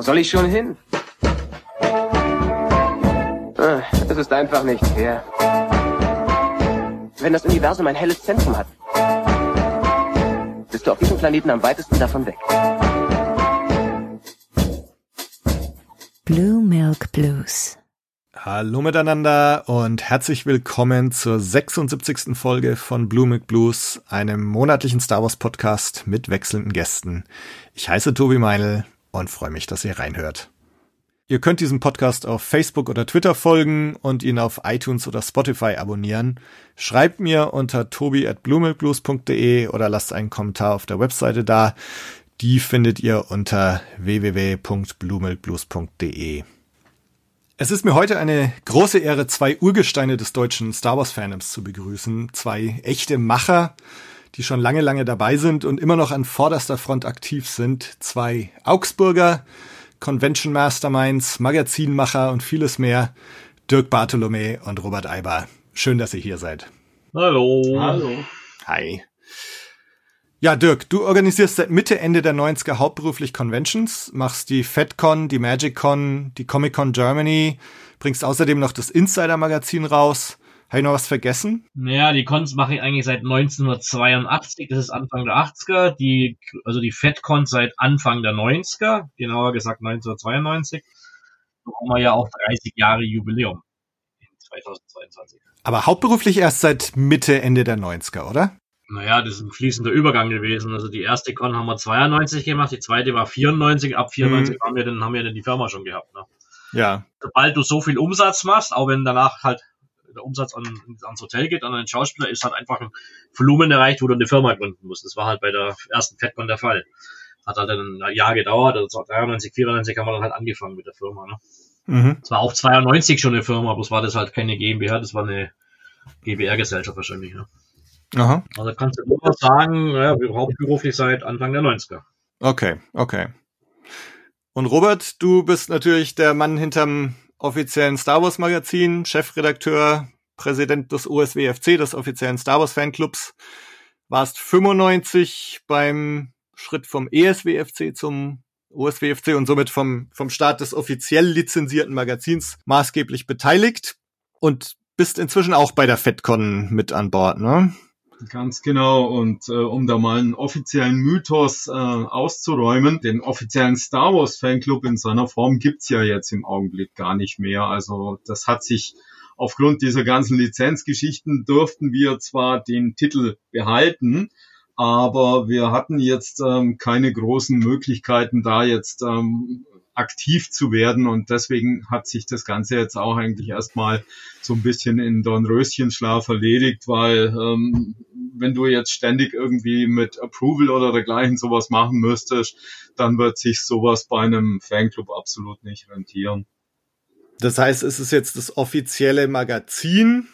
Wo soll ich schon hin? Ah, Es ist einfach nicht fair. Wenn das Universum ein helles Zentrum hat, bist du auf diesem Planeten am weitesten davon weg. Blue Milk Blues. Hallo miteinander und herzlich willkommen zur 76. Folge von Blue Milk Blues, einem monatlichen Star Wars Podcast mit wechselnden Gästen. Ich heiße Tobi Meinl und freue mich, dass ihr reinhört. Ihr könnt diesem Podcast auf Facebook oder Twitter folgen und ihn auf iTunes oder Spotify abonnieren. Schreibt mir unter tobi at bluemilkblues.de oder lasst einen Kommentar auf der Webseite da. Die findet ihr unter www.bluemilkblues.de. Es ist mir heute eine große Ehre, zwei Urgesteine des deutschen Star Wars Fandoms zu begrüßen. Zwei echte Macher, die schon lange, lange dabei sind und immer noch an vorderster Front aktiv sind. Zwei Augsburger, Convention Masterminds, Magazinmacher und vieles mehr. Dirk Bartholomä und Robert Eiber. Schön, dass ihr hier seid. Hallo. Hallo. Hi. Ja, Dirk, du organisierst seit Mitte, Ende der 90er hauptberuflich Conventions, machst die FedCon, die MagicCon, die Comic-Con Germany, bringst außerdem noch das Insider-Magazin raus. Habe ich noch was vergessen? Naja, die Cons mache ich eigentlich seit 1982, das ist Anfang der 80er, die, also die FedCon seit Anfang der 90er, genauer gesagt 1992. Da haben wir ja auch 30 Jahre Jubiläum in 2022. Aber hauptberuflich erst seit Mitte, Ende der 90er, oder? Naja, das ist ein fließender Übergang gewesen. Also die erste Con haben wir 92 gemacht, die zweite war 94, ab 94 haben wir dann, haben wir dann die Firma schon gehabt. Ne? Ja. Sobald du so viel Umsatz machst, auch wenn danach halt der Umsatz an, ans Hotel geht, an einen Schauspieler, ist halt einfach ein Volumen erreicht, wo du eine Firma gründen musst. Das war halt bei der ersten FedCon der Fall. Hat halt dann ein Jahr gedauert, also 93, 94 haben wir dann halt angefangen mit der Firma. Ne? Mhm. Es war auch 92 schon eine Firma, bloß war das halt keine GmbH, das war eine GBR-Gesellschaft wahrscheinlich. Ne? Aha. Also kannst du nur sagen, ja, hauptberuflich seit Anfang der 90er. Okay, okay. Und Robert, du bist natürlich der Mann hinterm offiziellen Star Wars Magazin, Chefredakteur, Präsident des OSWFC, des offiziellen Star Wars Fanclubs. Warst 95 beim Schritt vom ESWFC zum OSWFC und somit vom, vom Start des offiziell lizenzierten Magazins maßgeblich beteiligt und bist inzwischen auch bei der FedCon mit an Bord, ne? Ganz genau. Und äh, um da mal einen offiziellen Mythos äh, auszuräumen, den offiziellen Star Wars Fanclub in seiner Form gibt's ja jetzt im Augenblick gar nicht mehr. Also das hat sich aufgrund dieser ganzen Lizenzgeschichten durften wir zwar den Titel behalten, aber wir hatten jetzt ähm, keine großen Möglichkeiten, da jetzt ähm, aktiv zu werden und deswegen hat sich das Ganze jetzt auch eigentlich erstmal so ein bisschen in Dornröschenschlaf erledigt, weil ähm, wenn du jetzt ständig irgendwie mit Approval oder dergleichen sowas machen müsstest, dann wird sich sowas bei einem Fanclub absolut nicht rentieren. Das heißt, es ist jetzt das offizielle Magazin,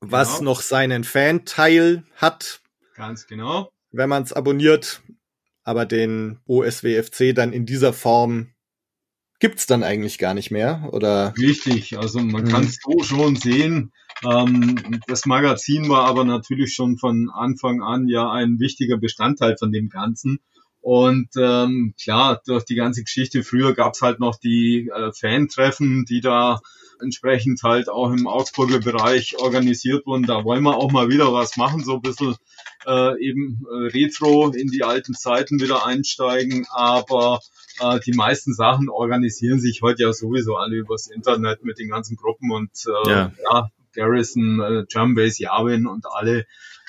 was Genau. noch seinen Fanteil hat, Ganz genau. wenn man es abonniert, aber den OSWFC dann in dieser Form gibt's dann eigentlich gar nicht mehr, oder? Richtig, also man Mhm. kann es so schon sehen. Ähm, das Magazin war aber natürlich schon von Anfang an ja ein wichtiger Bestandteil von dem Ganzen. Und ähm, klar, durch die ganze Geschichte früher gab's halt noch die äh, Fan-Treffen, die da entsprechend halt auch im Augsburger Bereich organisiert wurden. Da wollen wir auch mal wieder was machen, so ein bisschen äh, eben äh, Retro in die alten Zeiten wieder einsteigen. Aber äh, die meisten Sachen organisieren sich heute ja sowieso alle übers Internet mit den ganzen Gruppen und äh, Ja. ja. Garrison, äh, Jumbase, Yavin und alle,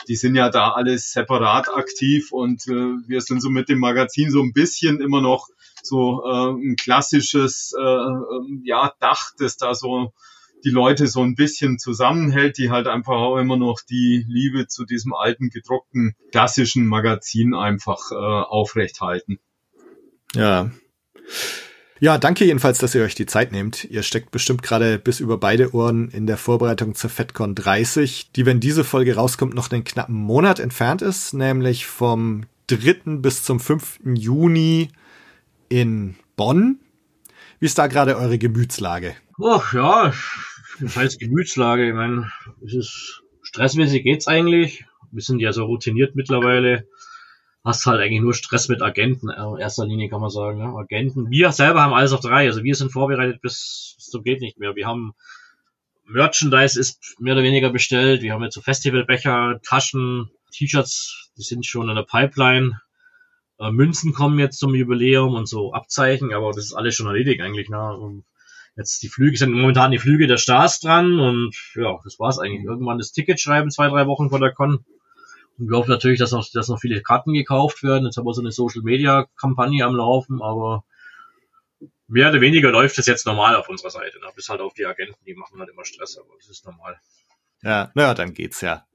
die sind ja da alles separat aktiv und äh, wir sind so mit dem Magazin so ein bisschen immer noch so äh, ein klassisches äh, ähm, ja, Dach, das da so die Leute so ein bisschen zusammenhält, die halt einfach auch immer noch die Liebe zu diesem alten gedruckten klassischen Magazin einfach äh, aufrecht halten. Ja. Ja, danke jedenfalls, dass ihr euch die Zeit nehmt. Ihr steckt bestimmt gerade bis über beide Ohren in der Vorbereitung zur FedCon 30, die, wenn diese Folge rauskommt, noch einen knappen Monat entfernt ist, nämlich vom 3. bis zum 5. Juni in Bonn. Wie ist da gerade eure Gemütslage? Oh, ja, heißt Gemütslage. Ich meine, es ist stressmäßig geht's eigentlich. Wir sind ja so routiniert mittlerweile. Hast halt eigentlich nur Stress mit Agenten, in erster Linie kann man sagen. Ne? Agenten. Wir selber haben alles auf drei, also wir sind vorbereitet bis so geht nicht mehr. Wir haben Merchandise ist mehr oder weniger bestellt. Wir haben jetzt so Festivalbecher, Taschen, T-Shirts, die sind schon in der Pipeline. Äh, Münzen kommen jetzt zum Jubiläum und so Abzeichen, aber das ist alles schon erledigt eigentlich. Ne? Und jetzt die Flüge sind momentan die Flüge der Stars dran und ja, das war's eigentlich. Irgendwann das Ticket schreiben, zwei, drei Wochen vor der Con. Und wir hoffen natürlich, dass noch, dass noch viele Karten gekauft werden. Jetzt haben wir so eine Social Media Kampagne am Laufen, aber mehr oder weniger läuft es jetzt normal auf unserer Seite. Ne? Bis halt auf die Agenten, die machen halt immer Stress, aber das ist normal. Ja, naja, dann geht's ja.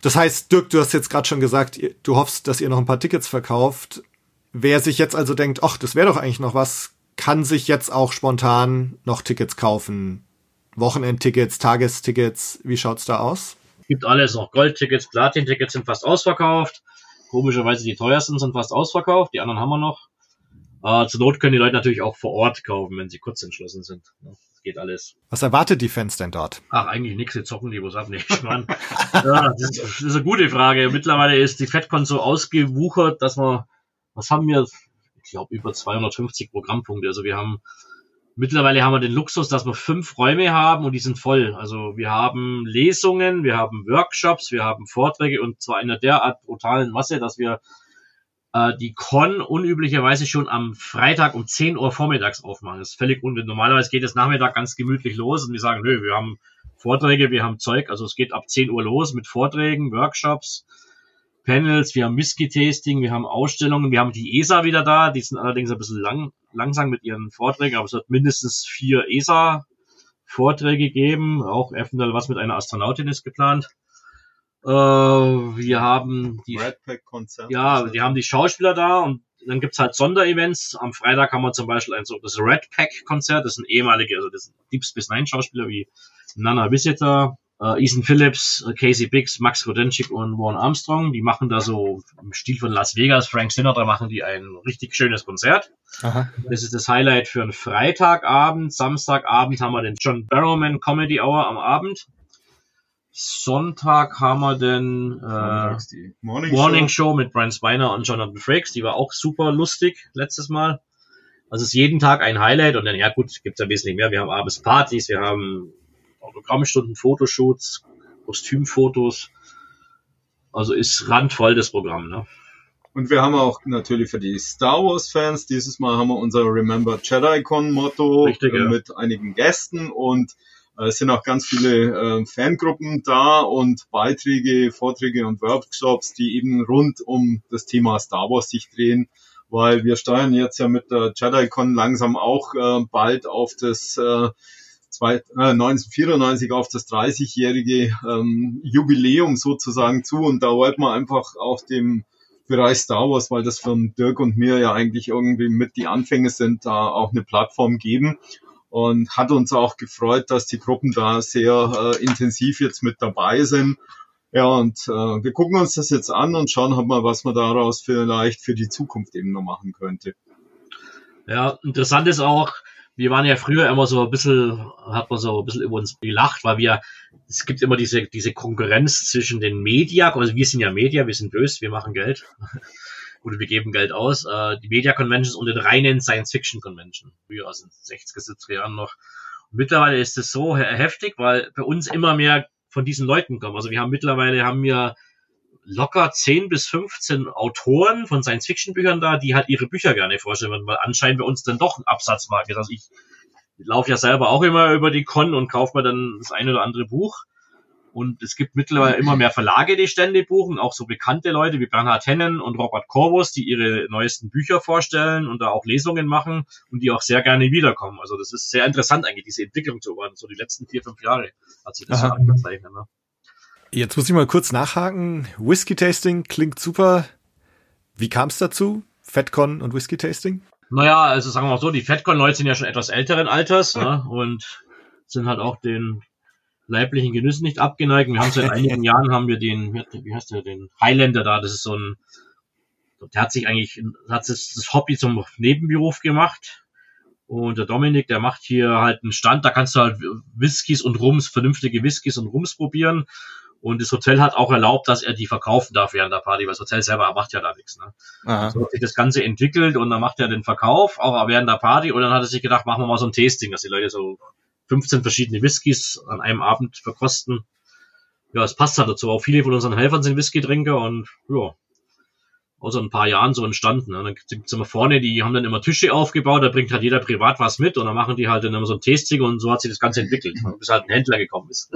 Das heißt, Dirk, du hast jetzt gerade schon gesagt, du hoffst, dass ihr noch ein paar Tickets verkauft. Wer sich jetzt also denkt, ach, das wäre doch eigentlich noch was, kann sich jetzt auch spontan noch Tickets kaufen. Wochenendtickets, Tagestickets, wie schaut's da aus? Gibt alles noch. Goldtickets, Platin-Tickets sind fast ausverkauft. Komischerweise die teuersten sind fast ausverkauft. Die anderen haben wir noch. Äh, zur Not können die Leute natürlich auch vor Ort kaufen, wenn sie kurz entschlossen sind. Das geht alles. Was erwartet die Fans denn dort? Ach, eigentlich nichts. Die zocken die was ab. Nee, Mann. ja, das ist, das ist eine gute Frage. Mittlerweile ist die FedCon so ausgewuchert, dass wir, was haben wir? Ich glaube, über 250 Programmpunkte. Also wir haben Mittlerweile haben wir den Luxus, dass wir fünf Räume haben und die sind voll. Also wir haben Lesungen, wir haben Workshops, wir haben Vorträge und zwar in einer derart brutalen Masse, dass wir äh, die Con unüblicherweise schon am Freitag um 10 Uhr vormittags aufmachen. Das ist völlig unnötig. Normalerweise geht es Nachmittag ganz gemütlich los und wir sagen, nö, wir haben Vorträge, wir haben Zeug, also es geht ab 10 Uhr los mit Vorträgen, Workshops, Panels, wir haben Whisky-Tasting, wir haben Ausstellungen, wir haben die ESA wieder da, die sind allerdings ein bisschen lang, langsam mit ihren Vorträgen, aber es wird mindestens vier ESA-Vorträge geben, auch eventuell was mit einer Astronautin ist geplant. Äh, wir haben die, ja, die haben die Schauspieler da und dann gibt's halt Sonderevents. Am Freitag haben wir zum Beispiel ein so das Red Pack Konzert, das sind ehemalige, also das sind Deep Space Nine Schauspieler wie Nana Visitor, Uh, Ethan Phillips, Casey Biggs, Max Rodenchik und Warren Armstrong, die machen da so im Stil von Las Vegas, Frank Sinatra machen die ein richtig schönes Konzert. Aha. Das ist das Highlight für einen Freitagabend. Samstagabend haben wir den John Barrowman Comedy Hour am Abend. Sonntag haben wir den äh, Morning, Morning Show. Show. mit Brian Spiner und Jonathan Frakes. Die war auch super lustig letztes Mal. Also es ist jeden Tag ein Highlight und dann, ja gut, gibt's ein bisschen mehr. Wir haben abends Partys, wir haben Autogrammstunden, Fotoshoots, Kostümfotos. Also ist randvoll das Programm, ne? Und wir haben auch natürlich für die Star Wars Fans, dieses Mal haben wir unser Remember Jedi Con Motto Richtig, ja. mit einigen Gästen und äh, es sind auch ganz viele äh, Fangruppen da und Beiträge, Vorträge und Workshops, die eben rund um das Thema Star Wars sich drehen, weil wir steuern jetzt ja mit der JediCon langsam auch äh, bald auf das äh, 1994 äh, auf das 30-jährige ähm, Jubiläum sozusagen zu und da wollten wir einfach auch dem Bereich Star Wars, weil das von Dirk und mir ja eigentlich irgendwie mit die Anfänge sind, da auch eine Plattform geben und hat uns auch gefreut, dass die Gruppen da sehr äh, intensiv jetzt mit dabei sind. Ja, und äh, wir gucken uns das jetzt an und schauen halt mal, was man daraus vielleicht für die Zukunft eben noch machen könnte. Ja, interessant ist auch, wir waren ja früher immer so ein bisschen, hat man so ein bisschen über uns gelacht, weil wir, es gibt immer diese, diese Konkurrenz zwischen den Media, also wir sind ja Media, wir sind böse, wir machen Geld. Gut, wir geben Geld aus. Äh, die Media Conventions und den reinen Science Fiction Convention. Früher aus den 60er, 70er Jahren noch. Und mittlerweile ist es so heftig, weil bei uns immer mehr von diesen Leuten kommen. Also wir haben mittlerweile haben wir locker 10 bis 15 Autoren von Science-Fiction-Büchern da, die halt ihre Bücher gerne vorstellen, weil anscheinend bei uns dann doch ein Absatzmarkt ist. Also ich laufe ja selber auch immer über die Con und kaufe mir dann das eine oder andere Buch. Und es gibt mittlerweile immer mehr Verlage, die Stände buchen, auch so bekannte Leute wie Bernhard Hennen und Robert Corvus, die ihre neuesten Bücher vorstellen und da auch Lesungen machen und die auch sehr gerne wiederkommen. Also das ist sehr interessant eigentlich, diese Entwicklung zu werden. So die letzten vier, fünf Jahre hat sich das so angezeichnet. Ne? Jetzt muss ich mal kurz nachhaken. Whisky Tasting klingt super. Wie kam es dazu? FedCon und Whisky Tasting? Naja, also sagen wir mal so, die FedCon-Leute sind ja schon etwas älteren Alters ne, und sind halt auch den leiblichen Genüssen nicht abgeneigt. Wir haben seit einigen Jahren haben wir den, wie heißt der, den Highlander da, das ist so ein, der hat sich eigentlich, hat das Hobby zum Nebenberuf gemacht. Und der Dominik, der macht hier halt einen Stand, da kannst du halt Whiskys und Rums, vernünftige Whiskys und Rums probieren. Und das Hotel hat auch erlaubt, dass er die verkaufen darf während der Party, weil das Hotel selber macht ja da nichts. Ne? Aha. So hat sich das Ganze entwickelt und dann macht er den Verkauf, auch während der Party. Und dann hat er sich gedacht, machen wir mal so ein Tasting, dass die Leute so 15 verschiedene Whiskys an einem Abend verkosten. Ja, es passt halt dazu. Auch viele von unseren Helfern sind Whisky-Trinker und ja, außer ein paar Jahren so entstanden. Und dann gibt's immer vorne, die haben dann immer Tische aufgebaut, da bringt halt jeder privat was mit und dann machen die halt dann immer so ein Tasting und so hat sich das Ganze entwickelt, bis halt ein Händler gekommen ist.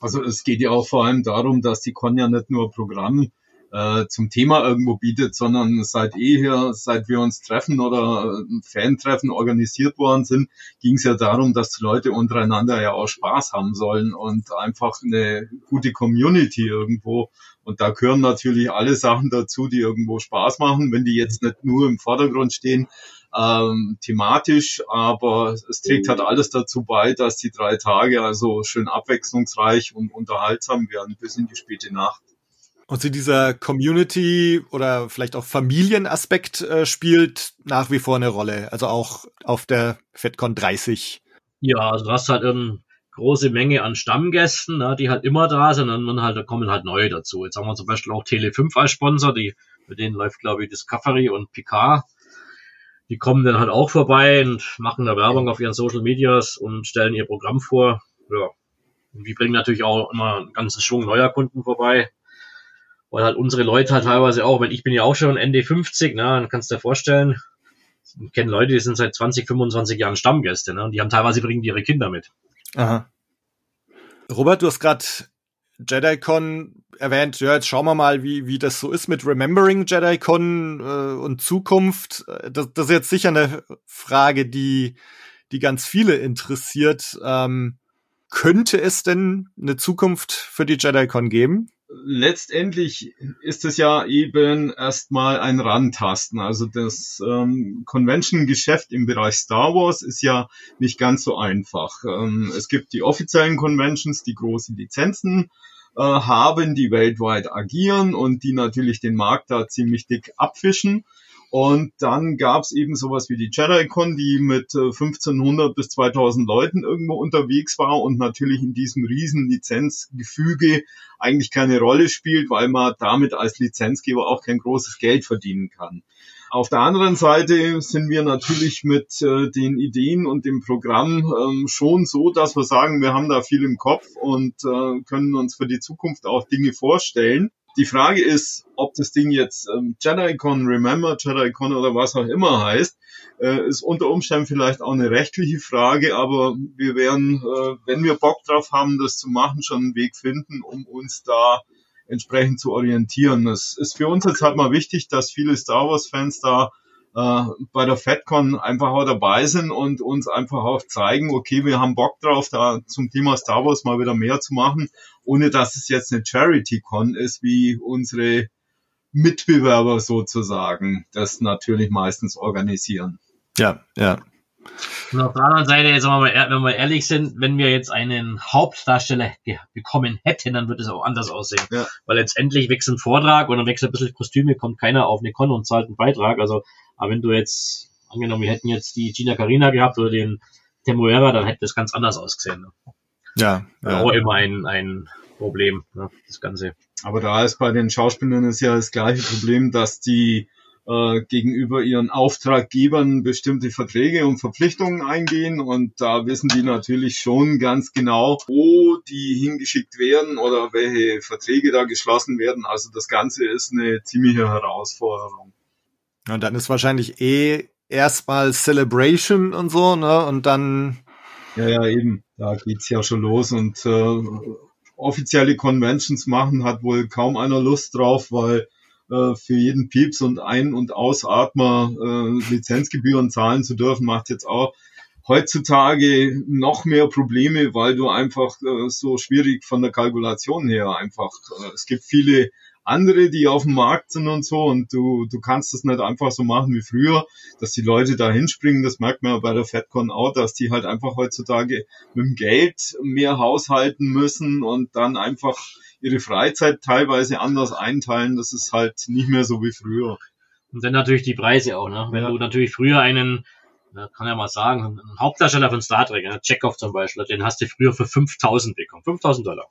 Also es geht ja auch vor allem darum, dass die Con ja nicht nur Programm äh, zum Thema irgendwo bietet, sondern seit eher, seit wir uns treffen oder Fan-Treffen organisiert worden sind, ging es ja darum, dass die Leute untereinander ja auch Spaß haben sollen und einfach eine gute Community irgendwo. Und da gehören natürlich alle Sachen dazu, die irgendwo Spaß machen, wenn die jetzt nicht nur im Vordergrund stehen, ähm, thematisch, aber es trägt halt alles dazu bei, dass die drei Tage also schön abwechslungsreich und unterhaltsam werden bis in die späte Nacht. Und so dieser Community oder vielleicht auch Familienaspekt äh, spielt nach wie vor eine Rolle. Also auch auf der FedCon 30. Ja, also du hast halt eine große Menge an Stammgästen, ne, die halt immer da sind und dann halt, da kommen halt neue dazu. Jetzt haben wir zum Beispiel auch Tele5 als Sponsor, die, mit denen läuft, glaube ich, Discovery und Picard. Die kommen dann halt auch vorbei und machen da Werbung auf ihren Social Medias und stellen ihr Programm vor. Ja. Und wir bringen natürlich auch immer einen ganzen Schwung neuer Kunden vorbei weil halt unsere Leute halt teilweise auch, wenn ich bin ja auch schon Ende 50, ne, dann kannst du dir vorstellen, ich kenne Leute, die sind seit 20, 25 Jahren Stammgäste, ne, und die haben teilweise bringen ihre Kinder mit. Aha. Robert, du hast gerade JediCon erwähnt, ja, jetzt schauen wir mal, wie, wie das so ist mit Remembering JediCon äh, und Zukunft. Das, das ist jetzt sicher eine Frage, die, die ganz viele interessiert. Ähm, könnte es denn eine Zukunft für die JediCon geben? Letztendlich ist es ja eben erstmal ein Rantasten. Also das ähm, Convention-Geschäft im Bereich Star Wars ist ja nicht ganz so einfach. Ähm, es gibt die offiziellen Conventions, die große Lizenzen äh, haben, die weltweit agieren und die natürlich den Markt da ziemlich dick abfischen. Und dann gab's eben sowas wie die JediCon, die mit 1500 äh, bis 2000 Leuten irgendwo unterwegs war und natürlich in diesem riesen Lizenzgefüge eigentlich keine Rolle spielt, weil man damit als Lizenzgeber auch kein großes Geld verdienen kann. Auf der anderen Seite sind wir natürlich mit äh, den Ideen und dem Programm ähm, schon so, dass wir sagen, wir haben da viel im Kopf und äh, können uns für die Zukunft auch Dinge vorstellen. Die Frage ist, ob das Ding jetzt ähm, JediCon, Remember JediCon oder was auch immer heißt, äh, ist unter Umständen vielleicht auch eine rechtliche Frage, aber wir werden, äh, wenn wir Bock drauf haben, das zu machen, schon einen Weg finden, um uns da entsprechend zu orientieren. Es ist für uns jetzt halt mal wichtig, dass viele Star Wars-Fans da äh, bei der FedCon einfach auch dabei sind und uns einfach auch zeigen, okay, wir haben Bock drauf, da zum Thema Star Wars mal wieder mehr zu machen, ohne dass es jetzt eine Charity-Con ist, wie unsere Mitbewerber sozusagen das natürlich meistens organisieren. Ja, ja. Und auf der anderen Seite, jetzt mal, wenn wir ehrlich sind, wenn wir jetzt einen Hauptdarsteller bekommen hätten, dann würde es auch anders aussehen. Ja. Weil letztendlich wechselt ein Vortrag und dann wechselt ein bisschen Kostüme, kommt keiner auf eine Con und zahlt einen Beitrag. Also, aber wenn du jetzt, angenommen, wir hätten jetzt die Gina Carina gehabt oder den Temuera, dann hätte das ganz anders ausgesehen. Ne? Ja. ja. Auch immer ein, ein Problem, ne, das Ganze. Aber da ist bei den Schauspielern ist ja das gleiche Problem, dass die äh, gegenüber ihren Auftraggebern bestimmte Verträge und Verpflichtungen eingehen und da wissen die natürlich schon ganz genau, wo die hingeschickt werden oder welche Verträge da geschlossen werden. Also das Ganze ist eine ziemliche Herausforderung. Und dann ist wahrscheinlich eh erstmal Celebration und so, ne? Und dann. Ja, ja, eben. Da geht's ja schon los und äh, offizielle Conventions machen hat wohl kaum einer Lust drauf, weil äh, für jeden Pieps und Ein- und Ausatmer äh, Lizenzgebühren zahlen zu dürfen, macht jetzt auch heutzutage noch mehr Probleme, weil du einfach äh, so schwierig von der Kalkulation her einfach, äh, es gibt viele andere, die auf dem Markt sind und so und du, du kannst das nicht einfach so machen wie früher, dass die Leute da hinspringen, das merkt man ja bei der FedCon auch, dass die halt einfach heutzutage mit dem Geld mehr haushalten müssen und dann einfach ihre Freizeit teilweise anders einteilen. Das ist halt nicht mehr so wie früher. Und dann natürlich die Preise auch, ne? Wenn ja. du natürlich früher einen, kann ja mal sagen, einen Hauptdarsteller von Star Trek? Chekhov zum Beispiel, den hast du früher für 5000 bekommen. 5000 Dollar.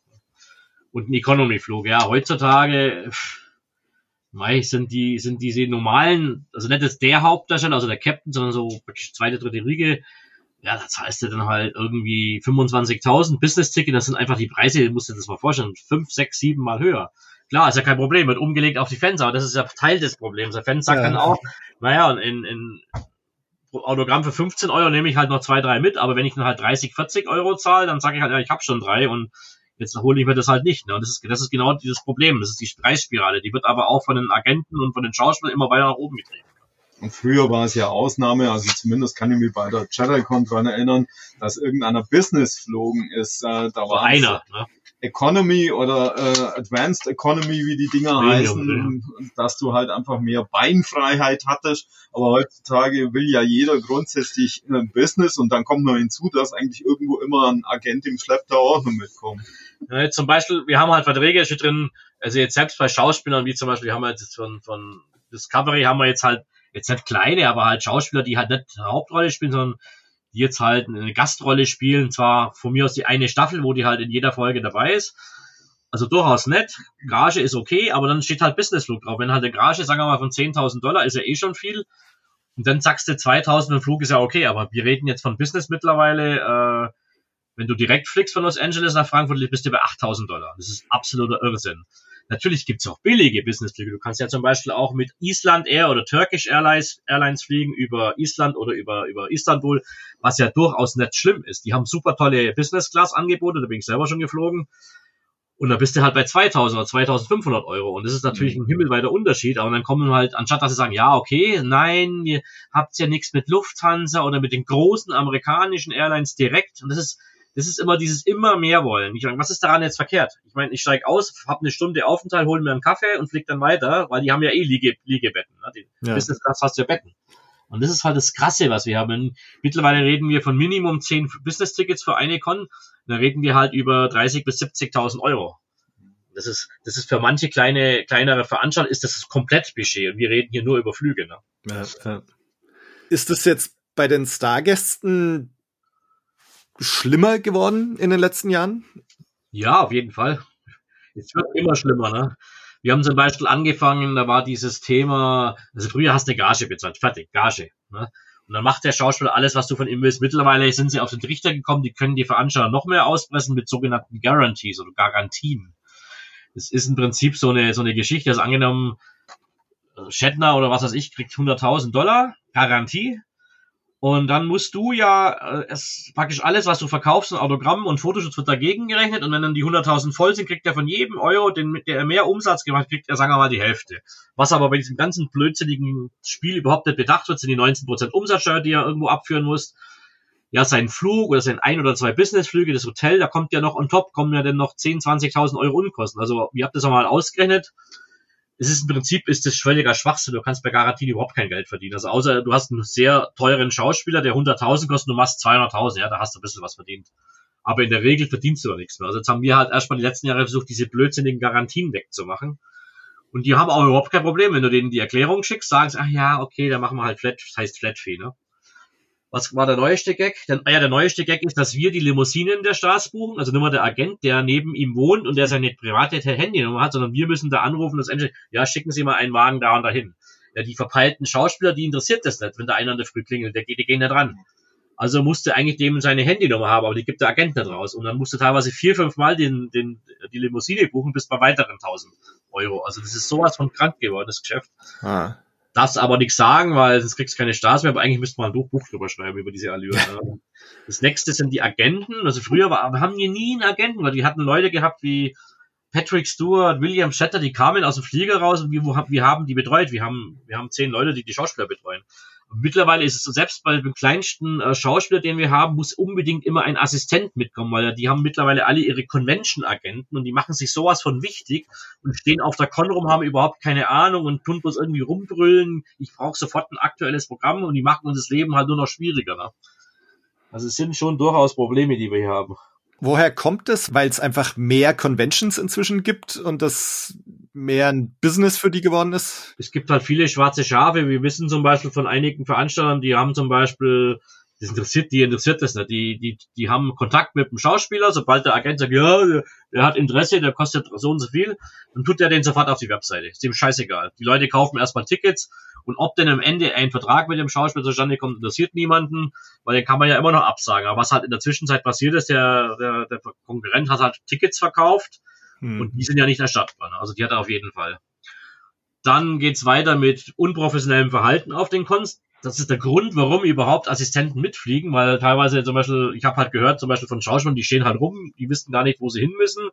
Und ein Economy-Flug. Ja, heutzutage, mei, sind die, sind diese normalen, also nicht jetzt der Hauptdarsteller, also der Captain, sondern so zweite, dritte Riege, ja, da zahlst du dann halt irgendwie 25.000 Business-Ticket, das sind einfach die Preise, du musst dir das mal vorstellen, fünf, sechs, sieben Mal höher. Klar, ist ja kein Problem, wird umgelegt auf die Fans, aber das ist ja Teil des Problems. Der Fan sagt ja. dann auch, naja, in, in Autogramm für 15 Euro nehme ich halt noch zwei, drei mit, aber wenn ich dann halt 30, 40 Euro zahle, dann sage ich halt, ja, ich habe schon drei und jetzt hole ich mir das halt nicht. Ne? Und das ist, das ist genau dieses Problem, das ist die Preisspirale. Die wird aber auch von den Agenten und von den Schauspielern immer weiter nach oben getrieben. Und früher war es ja Ausnahme, also zumindest kann ich mich bei der JediCon dran erinnern, dass irgendeiner Business flogen ist. Äh, da war einer, ne? Economy oder äh, Advanced Economy, wie die Dinger Medium, heißen, ja. dass du halt einfach mehr Beinfreiheit hattest. Aber heutzutage will ja jeder grundsätzlich ein Business und dann kommt noch hinzu, dass eigentlich irgendwo immer ein Agent im Schlepptau auch noch mitkommt. Ja, zum Beispiel, wir haben halt Verträge drin, also jetzt selbst bei Schauspielern, wie zum Beispiel, wir haben jetzt von, von Discovery haben wir jetzt halt, jetzt nicht kleine, aber halt Schauspieler, die halt nicht eine Hauptrolle spielen, sondern die jetzt halt eine Gastrolle spielen, zwar von mir aus die eine Staffel, wo die halt in jeder Folge dabei ist. Also durchaus nett. Gage ist okay, aber dann steht halt Business Flug drauf. Wenn halt eine Gage, sagen wir mal, von 10.000 Dollar ist ja eh schon viel. Und dann sagst du 2.000 im Flug ist ja okay, aber wir reden jetzt von Business mittlerweile. Äh, wenn du direkt fliegst von Los Angeles nach Frankfurt, bist du bei 8.000 Dollar. Das ist absoluter Irrsinn. Natürlich gibt's auch billige Businessflüge. Du kannst ja zum Beispiel auch mit Island Air oder Turkish Airlines, Airlines fliegen über Island oder über, über Istanbul, was ja durchaus nicht schlimm ist. Die haben super tolle Business-Class-Angebote, da bin ich selber schon geflogen. Und da bist du halt bei 2000 oder 2500 Euro. Und das ist natürlich mhm. ein himmelweiter Unterschied. Aber dann kommen halt, anstatt dass sie sagen, ja, okay, nein, ihr habt ja nichts mit Lufthansa oder mit den großen amerikanischen Airlines direkt. Und das ist, das ist immer dieses immer mehr wollen. Ich meine, was ist daran jetzt verkehrt? Ich meine, ich steige aus, habe eine Stunde Aufenthalt, hole mir einen Kaffee und fliege dann weiter, weil die haben ja eh Liege, Liegebetten. Ne? Die ja. Business Class hast du ja Betten. Und das ist halt das Krasse, was wir haben. Mittlerweile reden wir von Minimum 10 Business-Tickets für eine Con. Da reden wir halt über 30 bis 70.000 Euro. Das ist, das ist für manche kleine, kleinere Veranstaltungen ist das das Komplettbudget. Und wir reden hier nur über Flüge. Ne? Ja, ja. Ist das jetzt bei den Stargästen schlimmer geworden in den letzten Jahren? Ja, auf jeden Fall. Es wird immer schlimmer, ne? Wir haben zum Beispiel angefangen, da war dieses Thema, also früher hast du eine Gage bezahlt, fertig, Gage. Ne? Und dann macht der Schauspieler alles, was du von ihm willst. Mittlerweile sind sie auf den Trichter gekommen, die können die Veranstalter noch mehr auspressen mit sogenannten Guarantees oder Garantien. Das ist im Prinzip so eine, so eine Geschichte, also angenommen, Shatner oder was weiß ich, kriegt 100.000 Dollar Garantie und dann musst du ja, äh, es praktisch alles, was du verkaufst, ein Autogramm und Fotoschutz wird dagegen gerechnet. Und wenn dann die 100.000 voll sind, kriegt er von jedem Euro, den, der er mehr Umsatz gemacht kriegt er, sagen wir mal, die Hälfte. Was aber bei diesem ganzen blödsinnigen Spiel überhaupt nicht bedacht wird, sind die 19% Umsatzsteuer, die er irgendwo abführen muss. Ja, sein Flug oder sein ein oder zwei Businessflüge, das Hotel, da kommt ja noch on top, kommen ja dann noch 10.000, 20.000 Euro Unkosten. Also, ihr habt das einmal ausgerechnet es ist im Prinzip ist das völliger Schwachsinn. Du kannst bei Garantie überhaupt kein Geld verdienen. Also außer du hast einen sehr teuren Schauspieler, der 100.000 kostet, du machst 200.000, ja, da hast du ein bisschen was verdient. Aber in der Regel verdienst du da nichts mehr. Also jetzt haben wir halt erstmal die letzten Jahre versucht, diese blödsinnigen Garantien wegzumachen. Und die haben auch überhaupt kein Problem, wenn du denen die Erklärung schickst, sagen sie, ach ja, okay, dann machen wir halt Flat, das heißt Flat Fee, ne? Was war der neueste Gag? Der, ja, der neueste Gag ist, dass wir die Limousinen der Straße buchen, also nur mal der Agent, der neben ihm wohnt und der seine private Handynummer hat, sondern wir müssen da anrufen, das Ende, ja, schicken Sie mal einen Wagen da und dahin. Ja, die verpeilten Schauspieler, die interessiert das nicht, wenn da einer in der Früh klingelt, der geht, die gehen da dran. Also musste eigentlich dem seine Handynummer haben, aber die gibt der Agent nicht raus. Und dann musste teilweise vier, fünf Mal den, den, die Limousine buchen, bis bei weiteren 1000 Euro. Also das ist sowas von krank geworden, das Geschäft. Ah darfst aber nichts sagen, weil sonst kriegst du keine Stars mehr, aber eigentlich müsste man ein Buch drüber schreiben über diese Allüren. das nächste sind die Agenten. Also früher war, wir haben hier nie einen Agenten, weil die hatten Leute gehabt wie Patrick Stewart, William Shatter, die kamen aus dem Flieger raus und wir, wir haben die betreut. Wir haben, wir haben zehn Leute, die die Schauspieler betreuen. Mittlerweile ist es so, selbst bei dem kleinsten äh, Schauspieler, den wir haben, muss unbedingt immer ein Assistent mitkommen, weil die haben mittlerweile alle ihre Convention-Agenten und die machen sich sowas von wichtig und stehen auf der Con rum, haben überhaupt keine Ahnung und tun bloß irgendwie rumbrüllen. Ich brauche sofort ein aktuelles Programm und die machen uns das Leben halt nur noch schwieriger. Ne? Also es sind schon durchaus Probleme, die wir hier haben. Woher kommt es? Weil es einfach mehr Conventions inzwischen gibt und das mehr ein Business für die geworden ist? Es gibt halt viele schwarze Schafe. Wir wissen zum Beispiel von einigen Veranstaltern, die haben zum Beispiel Das interessiert, die interessiert das nicht. Die, die, die haben Kontakt mit dem Schauspieler, sobald der Agent sagt, ja, der, hat Interesse, der kostet so und so viel, dann tut er den sofort auf die Webseite. Ist dem scheißegal. Die Leute kaufen erstmal Tickets und ob denn am Ende ein Vertrag mit dem Schauspieler zustande kommt, interessiert niemanden, weil den kann man ja immer noch absagen. Aber was halt in der Zwischenzeit passiert ist, der, der, der Konkurrent hat halt Tickets verkauft Hm. und die sind ja nicht erstattbar. Ne? Also die hat er auf jeden Fall. Dann geht's weiter mit unprofessionellem Verhalten auf den Cons. Das ist der Grund, warum überhaupt Assistenten mitfliegen, weil teilweise zum Beispiel, ich habe halt gehört, zum Beispiel von Schauspielern, die stehen halt rum, die wissen gar nicht, wo sie hin müssen.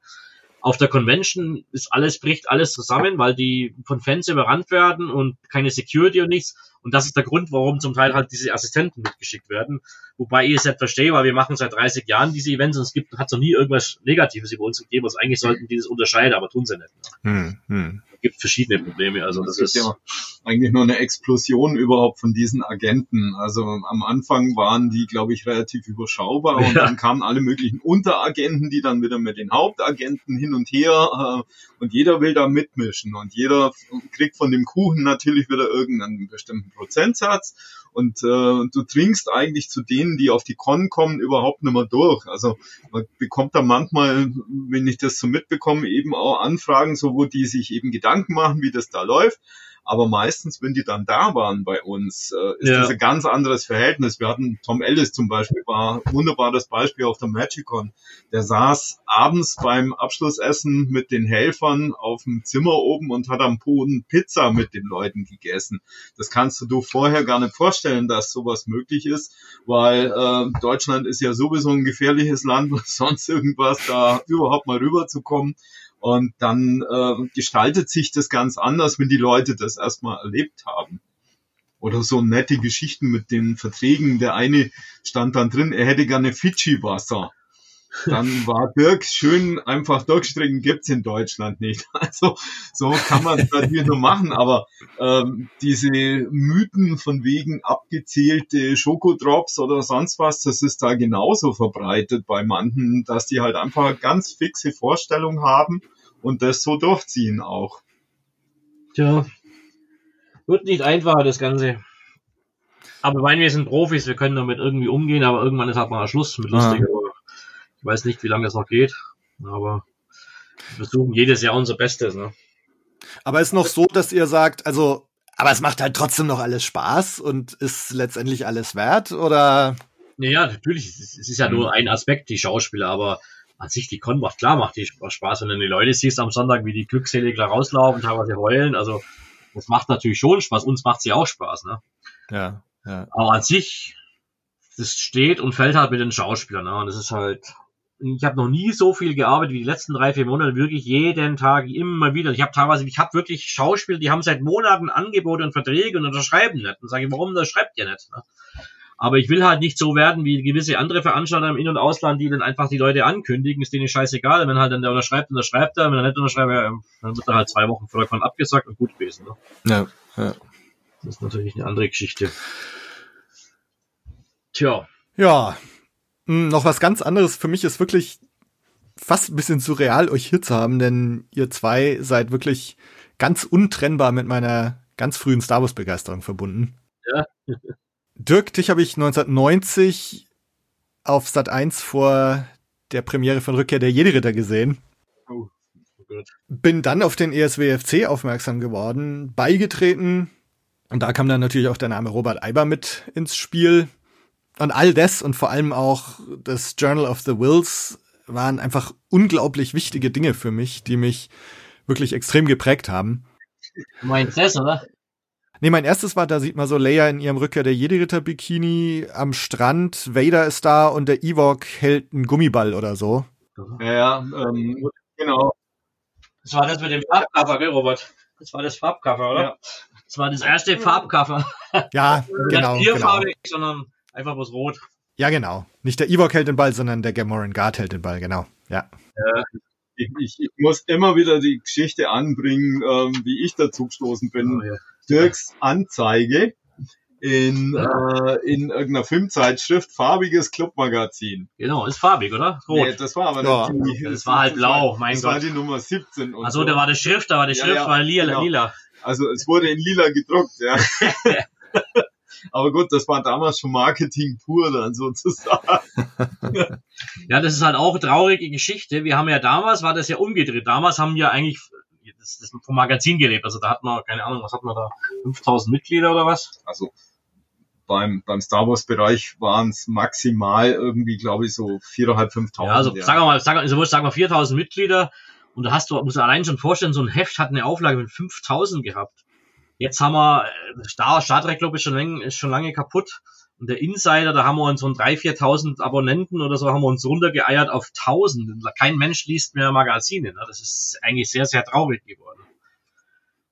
Auf der Convention ist alles, bricht alles zusammen, weil die von Fans überrannt werden und keine Security und nichts. Und das ist der Grund, warum zum Teil halt diese Assistenten mitgeschickt werden. Wobei ich es nicht verstehe, weil wir machen seit 30 Jahren diese Events und es gibt, hat noch nie irgendwas Negatives über uns gegeben. Also eigentlich sollten die das unterscheiden, aber tun sie nicht. Ne? Hm, hm. Es gibt verschiedene Probleme. Also das Es ist, ja eigentlich nur eine Explosion überhaupt von diesen Agenten. Also am Anfang waren die, glaube ich, relativ überschaubar und Ja. dann kamen alle möglichen Unteragenten, die dann wieder mit den Hauptagenten hin und her äh, und jeder will da mitmischen und jeder kriegt von dem Kuchen natürlich wieder irgendeinen bestimmten Prozentsatz und äh, du dringst eigentlich zu denen, die auf die Con kommen, überhaupt nicht mehr durch. Also man bekommt da manchmal, wenn ich das so mitbekomme, eben auch Anfragen, so wo die sich eben Gedanken machen, wie das da läuft. Aber meistens, wenn die dann da waren bei uns, äh, ist Ja. das ein ganz anderes Verhältnis. Wir hatten Tom Ellis zum Beispiel, war ein wunderbares Beispiel auf der Magicon. Der saß abends beim Abschlussessen mit den Helfern auf dem Zimmer oben und hat am Boden Pizza mit den Leuten gegessen. Das kannst du dir vorher gar nicht vorstellen, dass sowas möglich ist, weil äh, Deutschland ist ja sowieso ein gefährliches Land und sonst irgendwas da überhaupt mal rüberzukommen. Und dann äh, gestaltet sich das ganz anders, wenn die Leute das erstmal erlebt haben. Oder so nette Geschichten mit den Verträgen. Der eine stand dann drin, er hätte gerne Fidschi-Wasser. Dann war Dirk schön einfach durchgestrichen, gibt's in Deutschland nicht. Also so kann man es natürlich nur machen, aber ähm, diese Mythen von wegen abgezählte Schokodrops oder sonst was, das ist da genauso verbreitet bei manchen, dass die halt einfach ganz fixe Vorstellung haben und das so durchziehen auch. tja, wird nicht einfacher, das Ganze. Aber ich meine, wir sind Profis, wir können damit irgendwie umgehen, aber irgendwann ist halt mal Schluss mit lustig. Ja. Ich weiß nicht, wie lange das noch geht. Aber wir versuchen jedes Jahr unser Bestes. Ne? Aber ist noch so, dass ihr sagt, also, aber es macht halt trotzdem noch alles Spaß und ist letztendlich alles wert oder? Naja, natürlich, es ist, ja Mhm. nur ein Aspekt, die Schauspieler, aber an sich die Con macht, klar macht die Spaß, wenn du die Leute siehst am Sonntag, wie die glückselig da rauslaufen, teilweise heulen, also das macht natürlich schon Spaß, uns macht sie auch Spaß, ne? Ja, ja. Aber an sich, das steht und fällt halt mit den Schauspielern, ne? Und das ist halt, ich habe noch nie so viel gearbeitet wie die letzten drei, vier Monate, wirklich jeden Tag, immer wieder. Ich habe teilweise, ich habe wirklich Schauspieler, die haben seit Monaten Angebote und Verträge und unterschreiben nicht. Und sage ich, warum unterschreibt ihr nicht? Ne? Aber ich will halt nicht so werden wie gewisse andere Veranstalter im In- und Ausland, die dann einfach die Leute ankündigen, ist denen scheißegal. Wenn halt dann der unterschreibt, unterschreibt er. Wenn er nicht unterschreibt, ja, dann wird er halt zwei Wochen vor der Con abgesagt und gut gewesen. Ne? Ja, ja. Das ist natürlich eine andere Geschichte. Tja, Ja, hm, noch was ganz anderes. Für mich ist wirklich fast ein bisschen surreal, euch hier zu haben, denn ihr zwei seid wirklich ganz untrennbar mit meiner ganz frühen Star Wars Begeisterung verbunden. Ja. Dirk, dich habe ich 1990 auf Sat 1 vor der Premiere von Rückkehr der Jedi-Ritter gesehen. oh Gott. Bin dann auf den ESWFC aufmerksam geworden, beigetreten. Und da kam dann natürlich auch der Name Robert Eiber mit ins Spiel. Und all das und vor allem auch das Journal of the Wills waren einfach unglaublich wichtige Dinge für mich, die mich wirklich extrem geprägt haben. Du meinst das, oder? Nee, mein erstes war, da sieht man so Leia in ihrem Rückkehr der Jedi-Ritter-Bikini am Strand, Vader ist da und der Ewok hält einen Gummiball oder so. Ja, ja ähm, genau. Das war das mit dem Farbcover, gell, Robert? Das war das Farbcover, oder? Ja. Das war das erste Farbcover. Ja, genau, Nicht genau. vierfarbig, sondern einfach bloß rot. Ja, genau. Nicht der Ewok hält den Ball, sondern der Gamoran Guard hält den Ball, genau. Ja. Ich, ich, ich muss immer wieder die Geschichte anbringen, ähm, wie ich dazu gestoßen bin. Oh, ja. Dirks Anzeige in, äh, in irgendeiner Filmzeitschrift, farbiges Clubmagazin. Genau, ist farbig, oder? Rot. Nee, das war aber Ja. nicht die, Das war halt blau, mein das Gott. war die Nummer 17. Und Achso, so. da war die Schrift, da war die Ja, Schrift ja, war lila, genau. lila. Also es wurde in lila gedruckt, ja. Aber gut, das war damals schon Marketing pur dann sozusagen. ja, das ist halt auch eine traurige Geschichte. Wir haben ja damals, war das ja umgedreht. Damals haben wir eigentlich das, das vom Magazin gelebt. Also da hat man, keine Ahnung, was hat man da, 5000 Mitglieder oder was? Also beim, beim Star Wars Bereich waren es maximal irgendwie, glaube ich, so 4.500, 5.000. Ja, also ja. sagen wir mal, sagen, also sagen wir 4.000 Mitglieder und da hast du, musst du allein schon vorstellen, so ein Heft hat eine Auflage mit 5.000 gehabt. Jetzt haben wir, äh, Star, Star Trek Club ist schon, lange, ist schon lange kaputt. Und der Insider, da haben wir uns so 3.000, 4.000 Abonnenten oder so, haben wir uns runtergeeiert auf 1.000. Kein Mensch liest mehr Magazine. Ne? Das ist eigentlich sehr, sehr traurig geworden.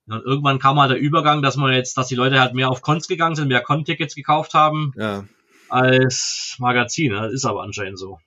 Und irgendwann kam halt der Übergang, dass man jetzt, dass die Leute halt mehr auf Cons gegangen sind, mehr Con-Tickets gekauft haben ja. als Magazine. Das ist aber anscheinend so.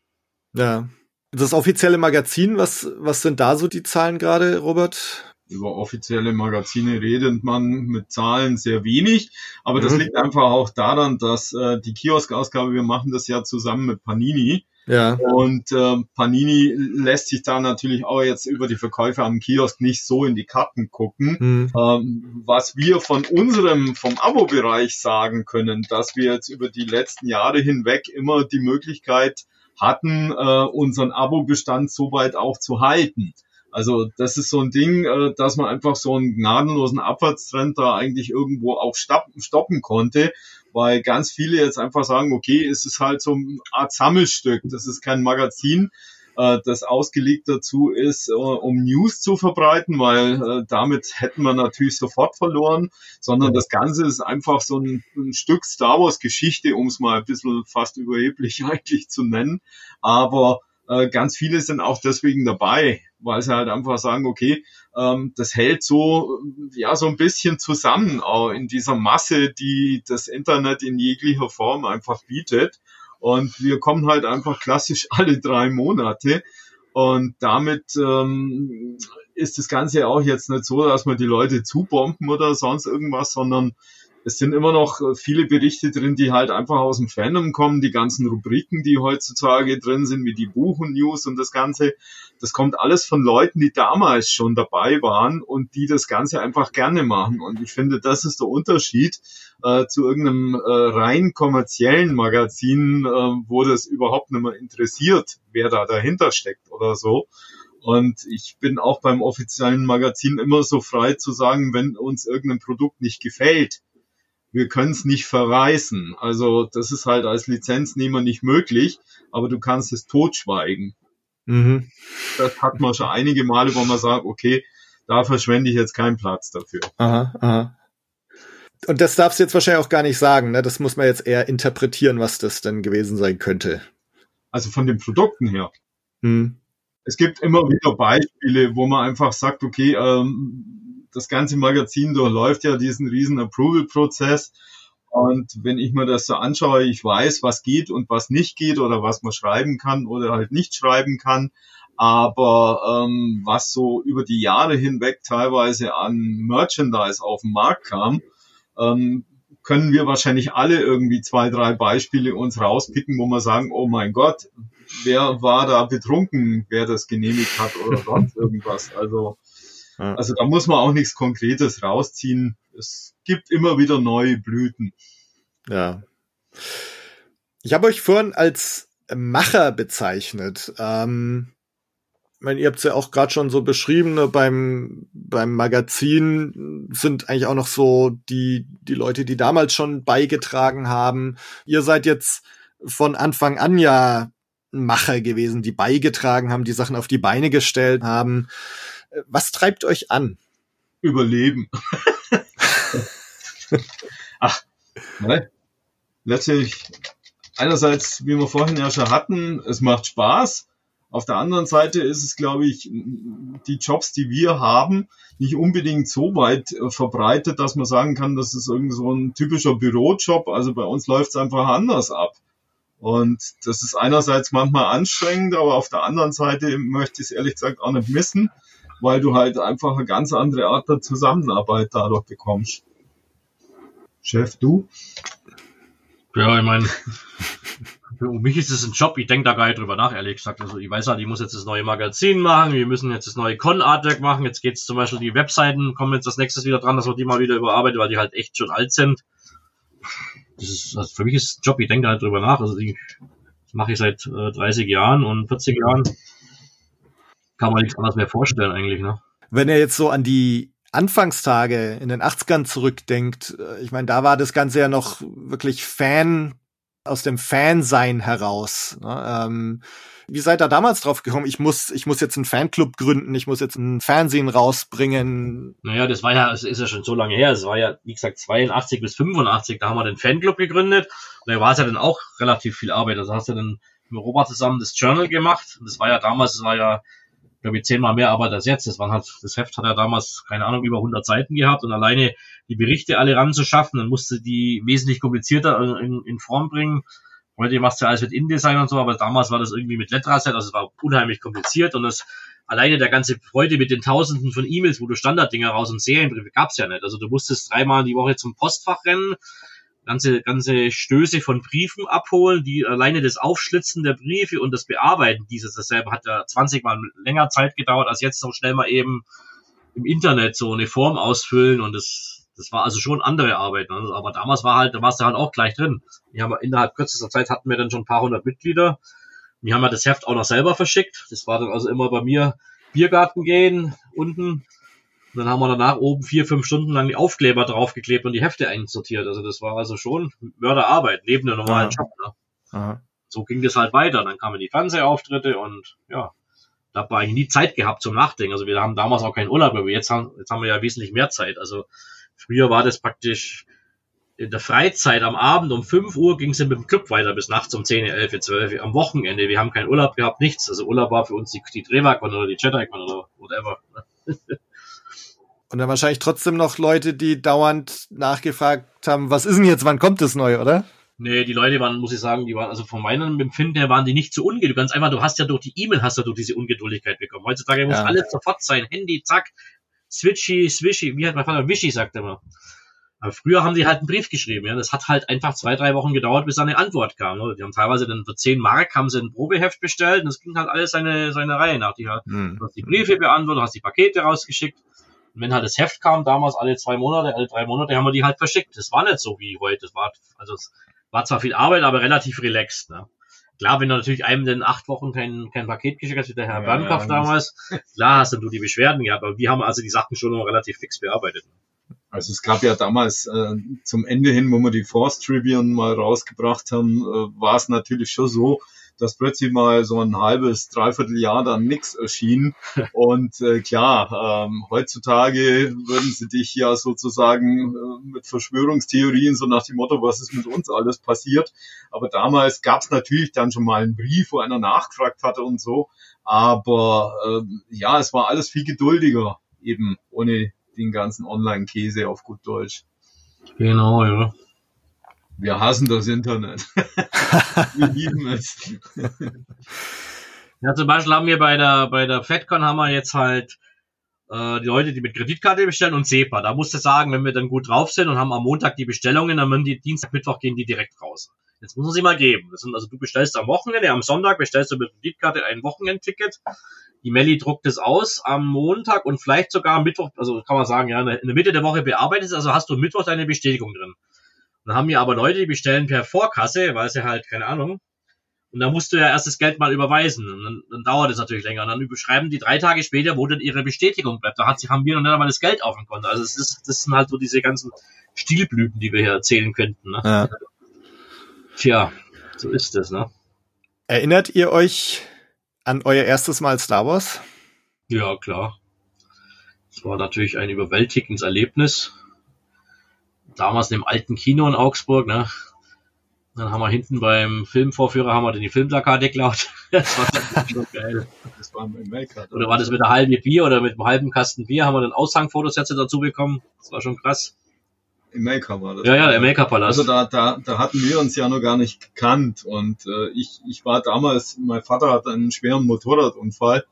Ja. Das offizielle Magazin, was, was sind da so die Zahlen gerade, Robert? Über offizielle Magazine redet man mit Zahlen sehr wenig, aber das mhm. liegt einfach auch daran, dass äh, die Kiosk-Ausgabe, wir machen das ja zusammen mit Panini. Ja. Und äh, Panini lässt sich da natürlich auch jetzt über die Verkäufe am Kiosk nicht so in die Karten gucken. Mhm. Ähm, was wir von unserem, vom Abo-Bereich sagen können, dass wir jetzt über die letzten Jahre hinweg immer die Möglichkeit hatten, äh, unseren Abo-Bestand so weit auch zu halten. Also das ist so ein Ding, äh, dass man einfach so einen gnadenlosen Abwärtstrend da eigentlich irgendwo auch stoppen konnte, weil ganz viele jetzt einfach sagen, okay, es ist halt so eine Art Sammelstück, das ist kein Magazin, äh, das ausgelegt dazu ist, äh, um News zu verbreiten, weil damit hätten wir natürlich sofort verloren, sondern das Ganze ist einfach so ein, ein Stück Star Wars Geschichte, um es mal ein bisschen fast überheblich eigentlich zu nennen, aber ganz viele sind auch deswegen dabei, weil sie halt einfach sagen, okay, ähm, das hält so, ja, so ein bisschen zusammen auch in dieser Masse, die das Internet in jeglicher Form einfach bietet. Und wir kommen halt einfach klassisch alle drei Monate. Und damit ähm, ist das Ganze auch jetzt nicht so, dass wir die Leute zubomben oder sonst irgendwas, sondern es sind immer noch äh, viele Berichte drin, die halt einfach aus dem Fandom kommen, die ganzen Rubriken, die heutzutage drin sind, wie die Buchen-News und das Ganze. Das kommt alles von Leuten, die damals schon dabei waren und die das Ganze einfach gerne machen. Und ich finde, das ist der Unterschied äh, zu irgendeinem äh, rein kommerziellen Magazin, äh, wo das überhaupt nicht mehr interessiert, wer da dahinter steckt oder so. Und ich bin auch beim offiziellen Magazin immer so frei zu sagen, wenn uns irgendein Produkt nicht gefällt, wir können es nicht verreißen. Also das ist halt als Lizenznehmer nicht möglich, aber du kannst es totschweigen. Mhm. Das hat man schon einige Male, wo man sagt, okay, da verschwende ich jetzt keinen Platz dafür. Aha, aha. Und das darfst du jetzt wahrscheinlich auch gar nicht sagen, ne? Das muss man jetzt eher interpretieren, was das denn gewesen sein könnte. Also von den Produkten her. Mhm. Es gibt immer wieder Beispiele, wo man einfach sagt, okay, ähm, das ganze Magazin durchläuft ja diesen riesen Approval-Prozess. Und wenn ich mir das so anschaue, ich weiß, was geht und was nicht geht oder was man schreiben kann oder halt nicht schreiben kann. Aber ähm, was so über die Jahre hinweg teilweise an Merchandise auf den Markt kam, ähm, können wir wahrscheinlich alle irgendwie zwei, drei Beispiele uns rauspicken, wo wir sagen, oh mein Gott, wer war da betrunken, wer das genehmigt hat oder sonst irgendwas. Also also da muss man auch nichts Konkretes rausziehen. Es gibt immer wieder neue Blüten. Ja. Ich habe euch vorhin als Macher bezeichnet. Ähm, ich meine, ihr habt es ja auch gerade schon so beschrieben, ne, beim, beim Magazin sind eigentlich auch noch so die, die Leute, die damals schon beigetragen haben. Ihr seid jetzt von Anfang an ja Macher gewesen, die beigetragen haben, die Sachen auf die Beine gestellt haben. Was treibt euch an? Überleben. Ach, ne? letztlich einerseits, wie wir vorhin ja schon hatten, es macht Spaß. Auf der anderen Seite ist es, glaube ich, die Jobs, die wir haben, nicht unbedingt so weit äh, verbreitet, dass man sagen kann, das ist irgend so ein typischer Bürojob. Also bei uns läuft es einfach anders ab. Und das ist einerseits manchmal anstrengend, aber auf der anderen Seite möchte ich es ehrlich gesagt auch nicht missen, weil du halt einfach eine ganz andere Art der Zusammenarbeit dadurch bekommst. Chef, du? Ja, ich meine, für mich ist es ein Job, ich denke da gar nicht drüber nach, ehrlich gesagt. Also ich weiß halt, ich muss jetzt das neue Magazin machen, wir müssen jetzt das neue Con-Artwork machen, jetzt geht's zum Beispiel, die Webseiten kommen jetzt das nächstes wieder dran, dass wir die mal wieder überarbeiten, weil die halt echt schon alt sind. das ist, also für mich ist Job, ich denke halt drüber nach. Also die, das mache ich seit äh, 30 Jahren und 40 Jahren. Kann man nichts anderes mehr vorstellen eigentlich, ne? Wenn ihr jetzt so an die Anfangstage in den 80ern zurückdenkt, äh, ich meine, da war das Ganze ja noch wirklich Fan aus dem Fansein heraus. Ne? Ähm, wie seid ihr damals drauf gekommen? Ich muss, ich muss jetzt einen Fanclub gründen, ich muss jetzt ein Fernsehen rausbringen. Naja, das war ja, es ist ja schon so lange her. Es war ja, wie gesagt, 82 bis 85, da haben wir den Fanclub gegründet. Und da war es ja dann auch relativ viel Arbeit. Also hast du dann mit Robert zusammen das Journal gemacht. Und das war ja damals, das war ja, glaube ich, zehnmal mehr Arbeit als jetzt. Das waren halt, das Heft hat ja damals, keine Ahnung, über 100 Seiten gehabt und alleine die Berichte alle ranzuschaffen, dann musste die wesentlich komplizierter in, in Form bringen. Heute machst du ja alles mit InDesign und so, aber damals war das irgendwie mit Letraset, also es war unheimlich kompliziert und das alleine der ganze Freude mit den Tausenden von E-Mails, wo du Standarddinger raus und Serienbriefe gab's ja nicht. Also du musstest dreimal die Woche zum Postfach rennen, ganze, ganze Stöße von Briefen abholen, die alleine das Aufschlitzen der Briefe und das Bearbeiten dieses dasselbe hat ja 20 Mal länger Zeit gedauert, als jetzt so schnell mal eben im Internet so eine Form ausfüllen und das das war also schon andere Arbeit. Ne? Aber damals war halt, da warst du halt auch gleich drin. Wir haben innerhalb kürzester Zeit hatten wir dann schon ein paar hundert Mitglieder. Wir haben ja das Heft auch noch selber verschickt. Das war dann also immer bei mir Biergarten gehen unten. Und dann haben wir danach oben vier, fünf Stunden lang die Aufkleber draufgeklebt und die Hefte einsortiert. Also das war also schon Mörderarbeit neben der normalen. Job. Ne? So ging das halt weiter. Dann kamen die Fernsehauftritte und ja, da habe ich nie Zeit gehabt zum Nachdenken. Also wir haben damals auch keinen Urlaub, aber jetzt haben, jetzt haben wir ja wesentlich mehr Zeit. Also Früher war das praktisch in der Freizeit am Abend um 5 Uhr ging es mit dem Club weiter bis nachts um 10, 11, 12 am Wochenende. Wir haben keinen Urlaub gehabt, nichts. Also Urlaub war für uns die, die Drehwaggon oder die JediCon oder whatever. Und dann wahrscheinlich trotzdem noch Leute, die dauernd nachgefragt haben, was ist denn jetzt, wann kommt das neu, oder? Nee, die Leute waren, muss ich sagen, die waren, also von meinem Empfinden her waren die nicht zu ungeduldig. Ganz einfach, du hast ja durch die E-Mail hast du durch diese Ungeduldigkeit bekommen. Heutzutage muss ja. alles sofort sein. Handy, zack, Switchy, Swishy, wie hat mein Vater, Wishy sagt er immer. Aber früher haben die halt einen Brief geschrieben, ja. Das hat halt einfach zwei, drei Wochen gedauert, bis eine Antwort kam. Ne? Die haben teilweise dann für zehn Mark haben sie ein Probeheft bestellt und das ging halt alles seine, seine Reihe nach. Die, hat, hm. Du hast die Briefe beantwortet, hast die Pakete rausgeschickt. Und wenn halt das Heft kam, damals alle zwei Monate, alle drei Monate, haben wir die halt verschickt. Das war nicht so wie heute. Das war, also es war zwar viel Arbeit, aber relativ relaxed. Ne? Klar, wenn du natürlich einem in acht Wochen kein, kein Paket geschickt hast, wie der Herr ja, Bernkopf ja, damals, klar hast du die Beschwerden gehabt, aber wir haben also die Sachen schon noch relativ fix bearbeitet. Also es gab ja damals äh, zum Ende hin, wo wir die Force Tribune mal rausgebracht haben, äh, war es natürlich schon so, dass plötzlich mal so ein halbes, dreiviertel Jahr dann nichts erschien. Und äh, klar, ähm, heutzutage würden sie dich ja sozusagen äh, mit Verschwörungstheorien so nach dem Motto, was ist mit uns alles passiert. Aber damals gab es natürlich dann schon mal einen Brief, wo einer nachgefragt hatte und so. Aber ähm, ja, es war alles viel geduldiger, eben ohne den ganzen Online-Käse auf gut Deutsch. Genau, ja. Wir hassen das Internet. wir lieben es. Ja, zum Beispiel haben wir bei der, bei der FedCon haben wir jetzt halt äh, die Leute, die mit Kreditkarte bestellen und SEPA. Da musst du sagen, wenn wir dann gut drauf sind und haben am Montag die Bestellungen, dann müssen die Dienstag, Mittwoch gehen die direkt raus. Jetzt muss man sie mal geben. Das sind, also du bestellst am Wochenende, am Sonntag bestellst du mit Kreditkarte ein Wochenendticket. Die Melli druckt es aus am Montag und vielleicht sogar am Mittwoch, also kann man sagen, ja, in der Mitte der Woche bearbeitet es, also hast du Mittwoch deine Bestätigung drin. Dann haben wir aber Leute, die bestellen per Vorkasse, weil sie halt, keine Ahnung, und da musst du ja erst das Geld mal überweisen. Und dann, dann dauert es natürlich länger. Und dann überschreiben die drei Tage später, wo dann ihre Bestätigung bleibt. Da hat sie, haben wir noch nicht einmal das Geld auf dem Konto. Also es ist, das sind halt so diese ganzen Stilblüten, die wir hier erzählen könnten. Ne? Ja. Tja, so ist es, ne? Erinnert ihr euch an euer erstes Mal Star Wars? Ja, klar. Es war natürlich ein überwältigendes Erlebnis damals in dem alten Kino in Augsburg, ne? Dann haben wir hinten beim Filmvorführer haben wir dann die Filmplakate geklaut. das war schon geil. Das war im Weltcup. Oder war das mit einer halben Bier oder mit einem halben Kasten Bier? Haben wir dann Aushangfotosätze dazu bekommen? Das war schon krass. Im Make-up war das. Ja, ja, der Make-up-Palast. Also da, da, da hatten wir uns ja noch gar nicht gekannt. Und äh, ich, ich war damals, mein Vater hat einen schweren Motorradunfall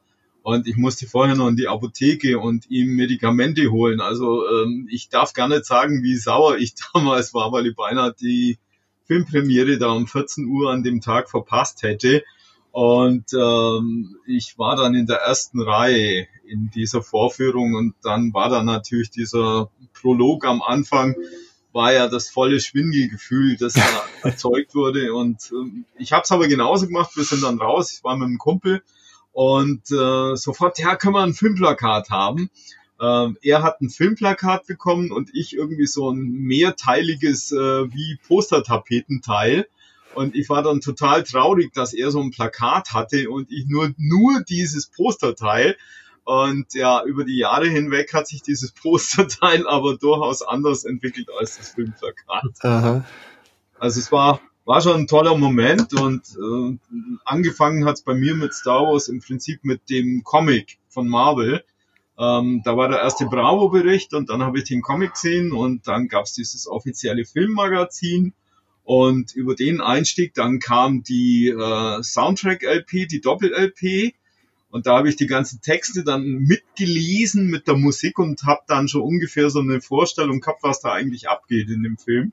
und ich musste vorher noch in die Apotheke und ihm Medikamente holen. Also ähm, ich darf gar nicht sagen, wie sauer ich damals war, weil ich beinahe die Filmpremiere da um 14 Uhr an dem Tag verpasst hätte. Und ähm, ich war dann in der ersten Reihe in dieser Vorführung und dann war da natürlich dieser Prolog am Anfang, war ja das volle Schwindelgefühl, das da erzeugt wurde. Und ähm, ich habe es aber genauso gemacht. Wir sind dann raus. Ich war mit einem Kumpel und äh, sofort, ja, können wir ein Filmplakat haben. Ähm, er hat ein Filmplakat bekommen und ich irgendwie so ein mehrteiliges äh, wie Postertapetenteil. Und ich war dann total traurig, dass er so ein Plakat hatte und ich nur, nur dieses Posterteil. Und ja, über die Jahre hinweg hat sich dieses Posterteil aber durchaus anders entwickelt als das Filmplakat. Aha. Also es war, war schon ein toller Moment und äh, angefangen hat es bei mir mit Star Wars im Prinzip mit dem Comic von Marvel. Ähm, da war der erste Bravo-Bericht und dann habe ich den Comic gesehen und dann gab es dieses offizielle Filmmagazin und über den Einstieg dann kam die äh, Soundtrack-LP, die Doppel-LP und da habe ich die ganzen Texte dann mitgelesen mit der Musik und habe dann schon ungefähr so eine Vorstellung gehabt, was da eigentlich abgeht in dem Film.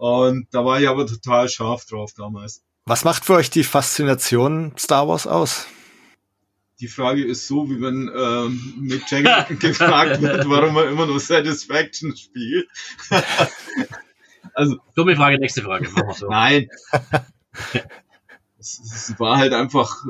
Und da war ich aber total scharf drauf damals. Was macht für euch die Faszination Star Wars aus? Die Frage ist so, wie wenn ähm, Mick Jagger gefragt wird, warum er immer nur Satisfaction spielt. also dumme Frage, nächste Frage. Machen wir so. Nein. es, es war halt einfach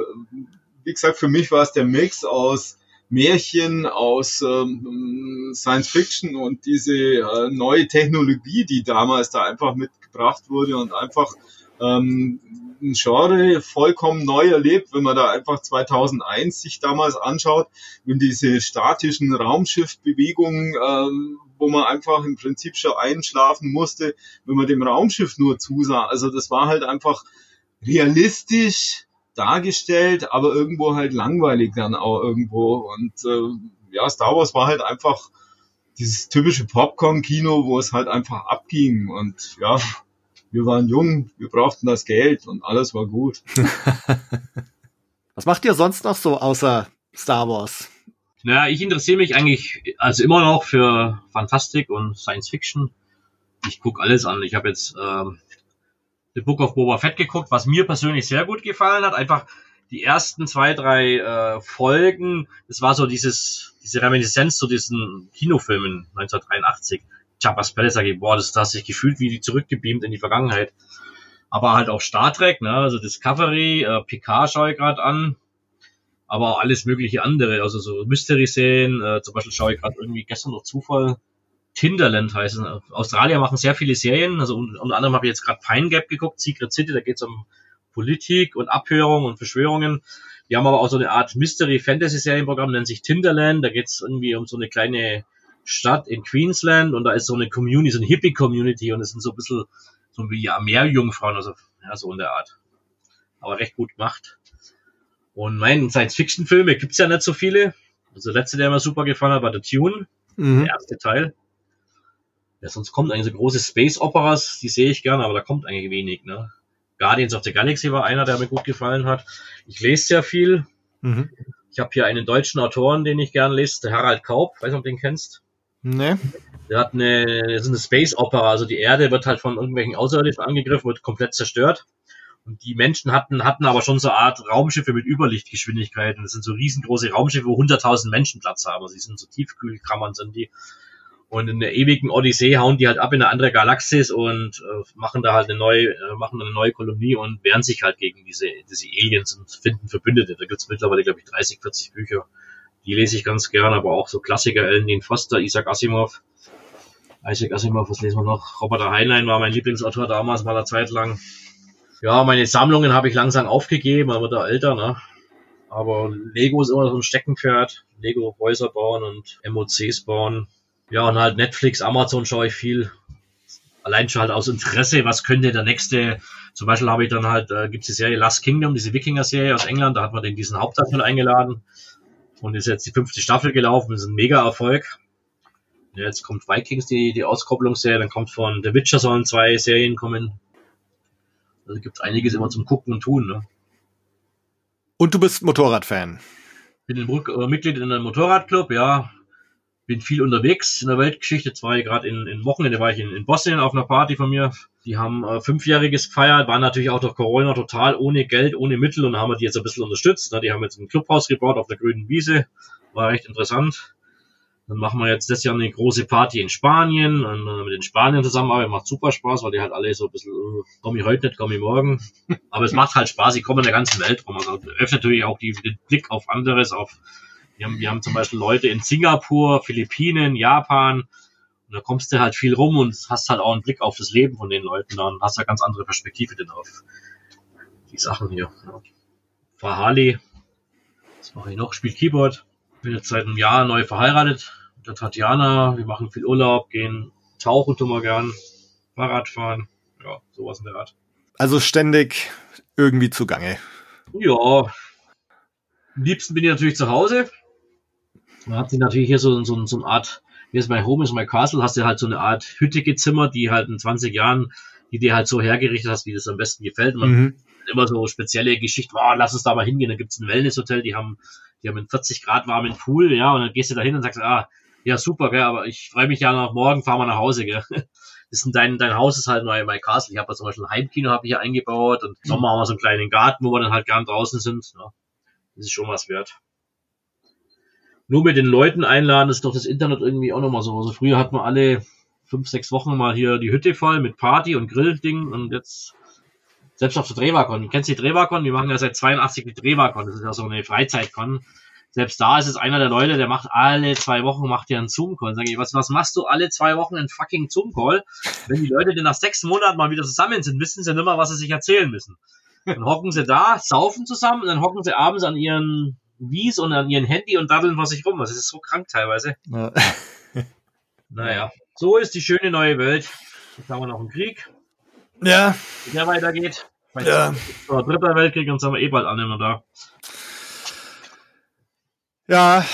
wie gesagt, für mich war es der Mix aus Märchen, aus ähm, Science Fiction und diese äh, neue Technologie, die damals da einfach mitgebracht wurde und einfach ähm, ein Genre vollkommen neu erlebt, wenn man da einfach 2001 sich damals anschaut, wenn diese statischen Raumschiffbewegungen, ähm, wo man einfach im Prinzip schon einschlafen musste, wenn man dem Raumschiff nur zusah. Also das war halt einfach realistisch, dargestellt, aber irgendwo halt langweilig dann auch irgendwo. Und äh, ja, Star Wars war halt einfach dieses typische Popcorn-Kino, wo es halt einfach abging. Und ja, wir waren jung, wir brauchten das Geld und alles war gut. Was macht ihr sonst noch so außer Star Wars? Naja, ich interessiere mich eigentlich also immer noch für Fantastik und Science Fiction. Ich gucke alles an. Ich habe jetzt ähm, The Book of Boba Fett geguckt, was mir persönlich sehr gut gefallen hat. Einfach die ersten zwei, drei äh, Folgen, das war so dieses, diese Reminiszenz zu diesen Kinofilmen 1983. Jabba's Palace, boah, das, das hat sich gefühlt wie die zurückgebeamt in die Vergangenheit. Aber halt auch Star Trek, ne, also Discovery, äh, Picard schaue ich gerade an, aber auch alles mögliche andere, also so Mystery-Serien, äh, zum Beispiel schaue ich gerade irgendwie gestern noch Zufall Tinderland heißen. Australier machen sehr viele Serien. Also unter anderem habe ich jetzt gerade Pine Gap geguckt, Secret City, da geht es um Politik und Abhörung und Verschwörungen. Die haben aber auch so eine Art Mystery-Fantasy-Serienprogramm, nennt sich Tinderland. Da geht es irgendwie um so eine kleine Stadt in Queensland und da ist so eine Community, so eine Hippie-Community und es sind so ein bisschen so wie ja, Meerjungfrauen, also ja, so in der Art. Aber recht gut gemacht. Und mein Science-Fiction-Filme gibt's ja nicht so viele. Also der letzte, der mir super gefallen hat, war The Tune, mhm. der erste Teil. Ja, sonst kommt eigentlich so große Space Operas, die sehe ich gerne, aber da kommt eigentlich wenig, ne? Guardians of the Galaxy war einer, der mir gut gefallen hat. Ich lese sehr viel. Mhm. Ich habe hier einen deutschen Autoren, den ich gerne lese, der Harald Kaub, weiß nicht, ob du den kennst. Nee. Der hat eine, das ist eine Space Opera, also die Erde wird halt von irgendwelchen Außerirdischen angegriffen, wird komplett zerstört. Und die Menschen hatten, hatten aber schon so eine Art Raumschiffe mit Überlichtgeschwindigkeit. Und das sind so riesengroße Raumschiffe, wo 100.000 Menschen Platz haben. Also die sind so Tiefkühlkammern sind die. Und in der ewigen Odyssee hauen die halt ab in eine andere Galaxis und äh, machen da halt eine neue, äh, machen eine neue Kolonie und wehren sich halt gegen diese, diese Aliens und finden Verbündete. Da gibt's mittlerweile, glaube ich, 30, 40 Bücher. Die lese ich ganz gern, aber auch so Klassiker, Ellen Dean Foster, Isaac Asimov. Isaac Asimov, was lesen wir noch? Robert Heinlein war mein Lieblingsautor damals, mal eine Zeit lang. Ja, meine Sammlungen habe ich langsam aufgegeben, man da älter, ne? Aber Lego ist immer so ein Steckenpferd. Lego Häuser bauen und MOCs bauen ja, und halt Netflix, Amazon schaue ich viel. Allein schon halt aus Interesse, was könnte der nächste, zum Beispiel habe ich dann halt, äh, gibt es die Serie Last Kingdom, diese Wikinger-Serie aus England, da hat man den diesen Hauptdarsteller eingeladen und ist jetzt die fünfte Staffel gelaufen, das ist ein Mega-Erfolg. Ja, jetzt kommt Vikings, die, die Auskopplungsserie, dann kommt von The Witcher sollen zwei Serien kommen. Also gibt einiges immer zum Gucken und Tun. Ne? Und du bist Motorradfan? Bin äh, Mitglied in einem Motorradclub, ja bin viel unterwegs in der Weltgeschichte. Zwei gerade in, in Wochenende war ich in, in Bosnien auf einer Party von mir. Die haben äh, fünfjähriges gefeiert, waren natürlich auch durch Corona total ohne Geld, ohne Mittel und haben die jetzt ein bisschen unterstützt. Ne? Die haben jetzt ein Clubhaus gebaut auf der grünen Wiese. War recht interessant. Dann machen wir jetzt das Jahr eine große Party in Spanien und äh, mit den Spaniern zusammenarbeiten. Macht super Spaß, weil die halt alle so ein bisschen, äh, komm ich heute nicht, komm ich morgen. Aber es macht halt Spaß, ich komme in der ganzen Welt rum. Also öffnet natürlich auch die, den Blick auf anderes, auf, wir haben, wir haben zum Beispiel Leute in Singapur, Philippinen, Japan. Und da kommst du halt viel rum und hast halt auch einen Blick auf das Leben von den Leuten da und hast da ganz andere Perspektive denn auf die Sachen hier. Ja. Fahr Harley. Was mache ich noch? Spiel Keyboard. Bin jetzt seit einem Jahr neu verheiratet mit der Tatjana. Wir machen viel Urlaub, gehen tauchen tun wir gern, Fahrrad fahren. Ja, sowas in der Art. Also ständig irgendwie zugange. Ja. Am liebsten bin ich natürlich zu Hause. Man hat sich natürlich hier so, so, so eine Art, hier ist mein Home, ist mein Castle, hast du halt so eine Art Hütte gezimmert, die halt in 20 Jahren, die dir halt so hergerichtet hast, wie das am besten gefällt. Man Mhm. immer so spezielle Geschichten, oh, lass uns da mal hingehen, da gibt's ein Wellnesshotel, die haben, die haben einen 40 Grad warmen Pool, ja, und dann gehst du da hin und sagst, ah, ja, super, gell, aber ich freue mich ja nach morgen, fahren wir nach Hause, gell. Das ist dein, dein Haus ist halt mein, mein Castle. Ich habe zum Beispiel ein Heimkino habe ich hier eingebaut und im Sommer haben wir so einen kleinen Garten, wo wir dann halt gern draußen sind. Ja. Das ist schon was wert. Nur mit den Leuten einladen ist doch das Internet irgendwie auch nochmal so. Also früher hat man alle fünf, sechs Wochen mal hier die Hütte voll mit Party und Grillding und jetzt selbst auf der Drehwakon. Du kennst die Drehwakon? Wir machen ja seit 82 die Drehwakon. Das ist ja so eine Freizeitkon. Selbst da ist es einer der Leute, der macht alle zwei Wochen macht ja einen Zoom-Call. Sag ich, was, was machst du alle zwei Wochen einen fucking Zoom-Call? Wenn die Leute denn nach sechs Monaten mal wieder zusammen sind, wissen sie nicht mehr, was sie sich erzählen müssen. Dann hocken sie da, saufen zusammen und dann hocken sie abends an ihren Wies und an ihren Handy und daddeln vor sich rum. Das ist so krank teilweise. Ja. Naja, so ist die schöne neue Welt. Jetzt haben wir noch einen Krieg, ja, wie der weitergeht. Ja. der dritter Weltkrieg und sind wir eh bald alle noch da. Ja,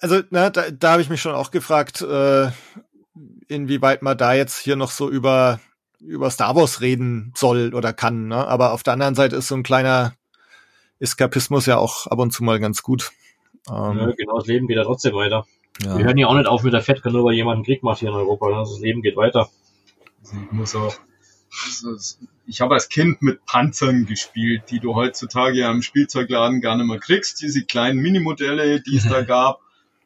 also na, da, da habe ich mich schon auch gefragt, äh, inwieweit man da jetzt hier noch so über über Star Wars reden soll oder kann. Ne? Aber auf der anderen Seite ist so ein kleiner Eskapismus ja auch ab und zu mal ganz gut. Ähm, Ja, genau, das Leben geht ja trotzdem weiter. ja. Wir hören ja auch nicht auf mit der Fettkan, nur weil jemand einen Krieg macht hier in Europa. ne? Das Leben geht weiter. Also ich muss auch, ich habe als Kind mit Panzern gespielt, die du heutzutage ja im Spielzeugladen gar nicht mehr kriegst. Diese kleinen Minimodelle, die es da gab.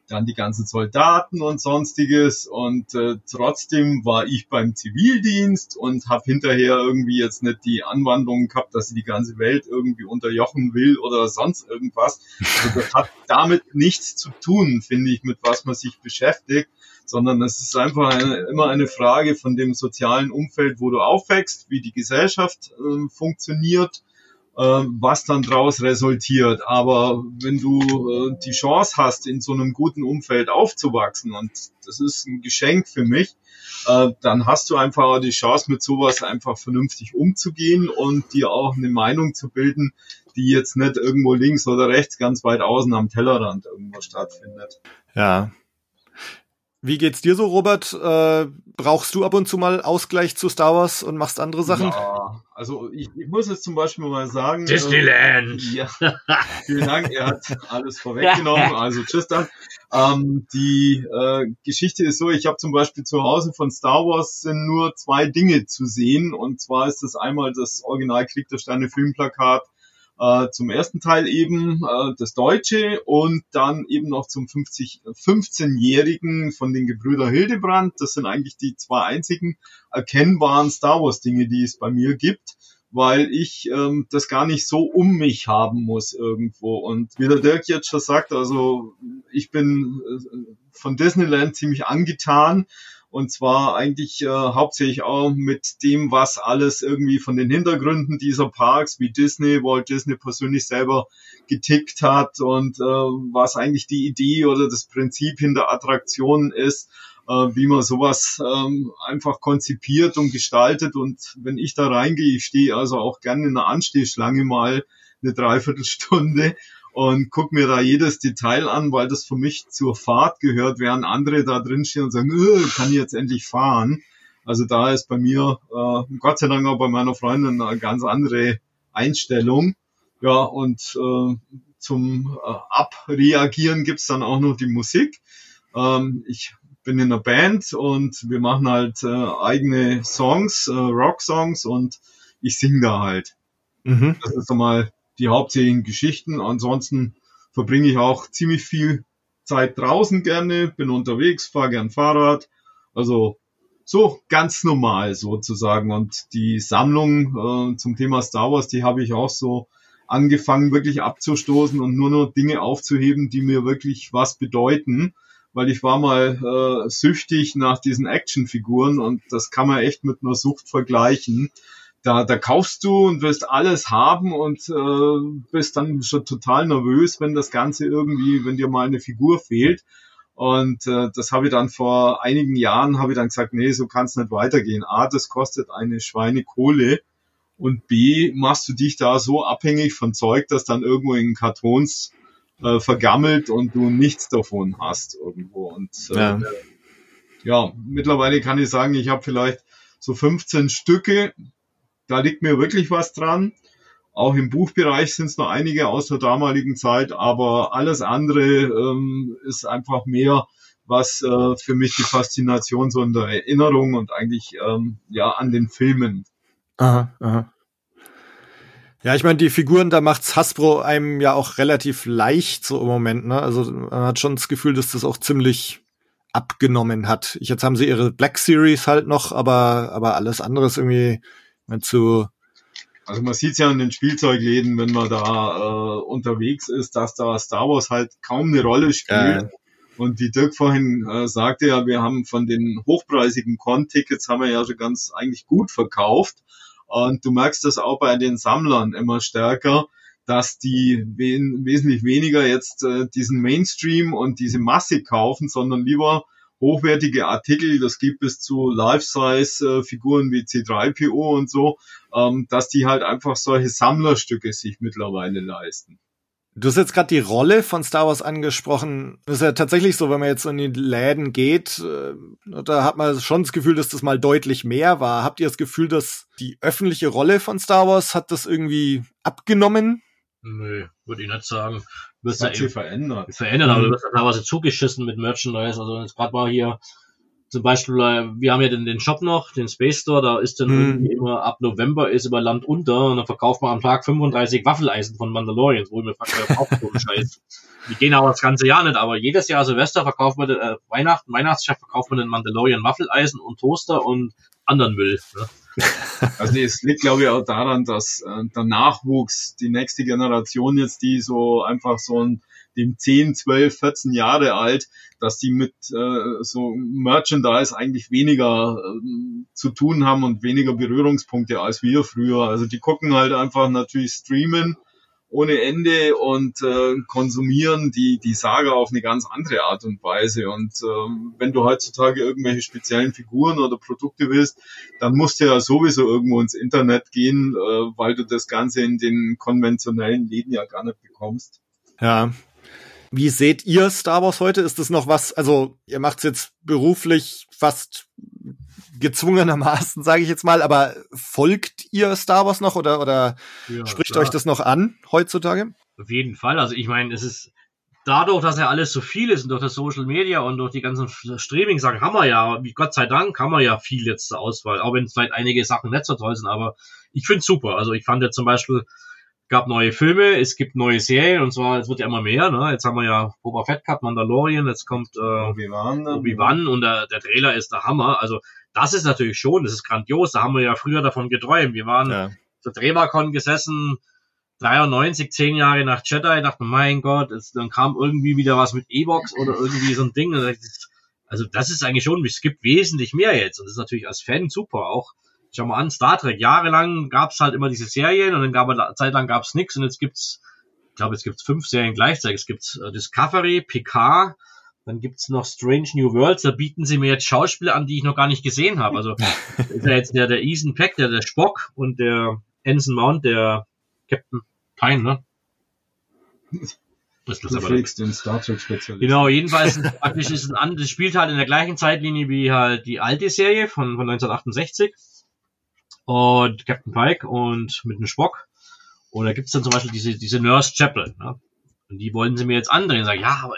Dann die ganzen Soldaten und sonstiges. Und äh, trotzdem war ich beim Zivildienst und habe hinterher irgendwie jetzt nicht die Anwandlung gehabt, dass ich die ganze Welt irgendwie unterjochen will oder sonst irgendwas. Also das hat damit nichts zu tun, finde ich, mit was man sich beschäftigt sondern es ist einfach eine, immer eine Frage von dem sozialen Umfeld, wo du aufwächst, wie die Gesellschaft äh, funktioniert, was dann daraus resultiert. Aber wenn du äh, die Chance hast, in so einem guten Umfeld aufzuwachsen, und das ist ein Geschenk für mich, äh, dann hast du einfach die Chance, mit sowas einfach vernünftig umzugehen und dir auch eine Meinung zu bilden, die jetzt nicht irgendwo links oder rechts ganz weit außen am Tellerrand irgendwo stattfindet. ja. Wie geht's dir so, Robert? Äh, brauchst du ab und zu mal Ausgleich zu Star Wars und machst andere Sachen? Ja, also ich, ich muss jetzt zum Beispiel mal sagen. Disneyland. Äh, ja, vielen Dank, er hat alles vorweggenommen. Also tschüss dann. Ähm, die äh, Geschichte ist so, ich habe zum Beispiel zu Hause von Star Wars sind nur zwei Dinge zu sehen. Und zwar ist das einmal das Original Krieg der Sterne Filmplakat äh, zum ersten Teil eben äh, das Deutsche und dann eben noch zum 50, 15-Jährigen von den Gebrüder Hildebrand. Das sind eigentlich die zwei einzigen erkennbaren Star Wars Dinge, die es bei mir gibt weil ich ähm, das gar nicht so um mich haben muss irgendwo. Und wie der Dirk jetzt schon sagt, also ich bin äh, von Disneyland ziemlich angetan. Und zwar eigentlich äh, hauptsächlich auch mit dem, was alles irgendwie von den Hintergründen dieser Parks wie Disney, Walt Disney persönlich selber getickt hat und äh, was eigentlich die Idee oder das Prinzip hinter Attraktionen ist, äh, wie man sowas ähm, einfach konzipiert und gestaltet. Und wenn ich da reingehe, ich stehe also auch gerne in einer Anstehschlange mal eine Dreiviertelstunde und guck mir da jedes Detail an, weil das für mich zur Fahrt gehört, während andere da drin stehen und sagen, "Äh, kann ich jetzt endlich fahren. Also da ist bei mir, äh, Gott sei Dank auch bei meiner Freundin eine ganz andere Einstellung. Ja, und äh, zum äh, Abreagieren gibt's dann auch noch die Musik. Ähm, ich bin in einer Band und wir machen halt äh, eigene Songs, äh, Rock-Songs und ich singe da halt. Mhm. Das ist einmal die hauptsächlichen Geschichten. Ansonsten verbringe ich auch ziemlich viel Zeit draußen gerne, bin unterwegs, fahre gern Fahrrad. Also so ganz normal sozusagen. Und die Sammlung äh, zum Thema Star Wars, die habe ich auch so angefangen, wirklich abzustoßen und nur noch Dinge aufzuheben, die mir wirklich was bedeuten. Weil ich war mal äh, süchtig nach diesen Actionfiguren und das kann man echt mit einer Sucht vergleichen. Da, da kaufst du und wirst alles haben und äh, bist dann schon total nervös, wenn das Ganze irgendwie, wenn dir mal eine Figur fehlt. Und äh, das habe ich dann vor einigen Jahren, habe ich dann gesagt, nee, so kann es nicht weitergehen. A, das kostet eine Schweinekohle und B, machst du dich da so abhängig von Zeug, das dann irgendwo in Kartons äh, vergammelt und du nichts davon hast irgendwo. Und äh, ja. ja, mittlerweile kann ich sagen, ich habe vielleicht so 15 Stücke, da liegt mir wirklich was dran. Auch im Buchbereich sind es noch einige aus der damaligen Zeit, aber alles andere ähm, ist einfach mehr, was äh, für mich die Faszination so in der Erinnerung und eigentlich ähm, ja an den Filmen. Aha, aha. Ja, ich meine, die Figuren, da macht's Hasbro einem ja auch relativ leicht so im Moment, ne? Also man hat schon das Gefühl, dass das auch ziemlich abgenommen hat. Jetzt haben sie ihre Black Series halt noch, aber aber alles andere ist irgendwie zu also man sieht ja in den Spielzeugläden, wenn man da äh, unterwegs ist, dass da Star Wars halt kaum eine Rolle spielt. Äh. Und wie Dirk vorhin äh, sagte, ja, wir haben von den hochpreisigen Con-Tickets haben wir ja schon ganz eigentlich gut verkauft. Und du merkst das auch bei den Sammlern immer stärker, dass die we wesentlich weniger jetzt äh, diesen Mainstream und diese Masse kaufen, sondern lieber hochwertige Artikel, das gibt es zu Life-Size-Figuren wie C3PO und so, ähm, dass die halt einfach solche Sammlerstücke sich mittlerweile leisten. Du hast jetzt gerade die Rolle von Star Wars angesprochen. Das ist ja tatsächlich so, wenn man jetzt in die Läden geht, äh, da hat man schon das Gefühl, dass das mal deutlich mehr war. Habt ihr das Gefühl, dass die öffentliche Rolle von Star Wars hat das irgendwie abgenommen? Nö, würde ich nicht sagen wirst hat sich verändert. Verändert, aber du wirst da teilweise zugeschissen mit Merchandise. Also jetzt gerade war hier zum Beispiel, äh, wir haben ja den, den Shop noch, den Space Store, da ist dann irgendwie immer ab November ist über Land unter und dann verkauft man am Tag 35 Waffeleisen von Mandalorians, wo ich mir frage, auch so Scheiß. Die gehen aber das ganze Jahr nicht, aber jedes Jahr Silvester verkauft man, äh, Weihnachten, Weihnachtschef verkauft man den Mandalorian Waffeleisen und Toaster und anderen Müll. Ne? Also es liegt, glaube ich, auch daran, dass äh, der Nachwuchs, die nächste Generation jetzt, die so einfach so ein dem 10, 12, 14 Jahre alt, dass die mit äh, so Merchandise eigentlich weniger äh, zu tun haben und weniger Berührungspunkte als wir früher. Also die gucken halt einfach natürlich streamen ohne Ende und äh, konsumieren die, die Saga auf eine ganz andere Art und Weise. Und ähm, wenn du heutzutage irgendwelche speziellen Figuren oder Produkte willst, dann musst du ja sowieso irgendwo ins Internet gehen, äh, weil du das Ganze in den konventionellen Läden ja gar nicht bekommst. Ja. Wie seht ihr Star Wars heute? Ist das noch was, also ihr macht es jetzt beruflich fast gezwungenermaßen, sage ich jetzt mal, aber folgt ihr Star Wars noch oder, oder ja, spricht klar. euch das noch an heutzutage? Auf jeden Fall. Also ich meine, es ist dadurch, dass ja alles so viel ist und durch das Social Media und durch die ganzen Streaming-Sachen haben wir ja, wie Gott sei Dank, haben wir ja viel jetzt zur Auswahl, auch wenn vielleicht einige Sachen nicht so toll sind, aber ich finde super. Also ich fand ja zum Beispiel, gab neue Filme, es gibt neue Serien und zwar, es wird ja immer mehr, ne? Jetzt haben wir ja Boba Fett gehabt, Mandalorian, jetzt kommt äh, Obi-Wan Obi und der, der Trailer ist der Hammer. Also das ist natürlich schon, das ist grandios. Da haben wir ja früher davon geträumt. Wir waren ja. zur Drehwacon gesessen, 93, zehn Jahre nach Jedi, dachten, mein Gott, es, dann kam irgendwie wieder was mit E-Box oder irgendwie so ein Ding. Also das ist eigentlich schon, es gibt wesentlich mehr jetzt. Und das ist natürlich als Fan super. Auch, schau mal an, Star Trek, jahrelang gab es halt immer diese Serien und dann gab es, zeitlang gab es nichts und jetzt gibt's, ich glaube, jetzt gibt's fünf Serien gleichzeitig. Es gibt äh, Discovery, Picard, dann gibt's noch Strange New Worlds, da bieten sie mir jetzt Schauspieler an, die ich noch gar nicht gesehen habe. Also ist ja jetzt der, der Ethan Peck, der, der Spock und der Ensign Mount, der Captain Pine, ne? Das ist aber den Star Trek Spezialist. Genau, jedenfalls praktisch ist ein das spielt halt in der gleichen Zeitlinie wie halt die alte Serie von, von 1968 und Captain Pike und mit einem Spock. Und da gibt's dann zum Beispiel diese, diese Nurse Chapel, ne? Und die wollen sie mir jetzt andrehen. Sagen, ja, aber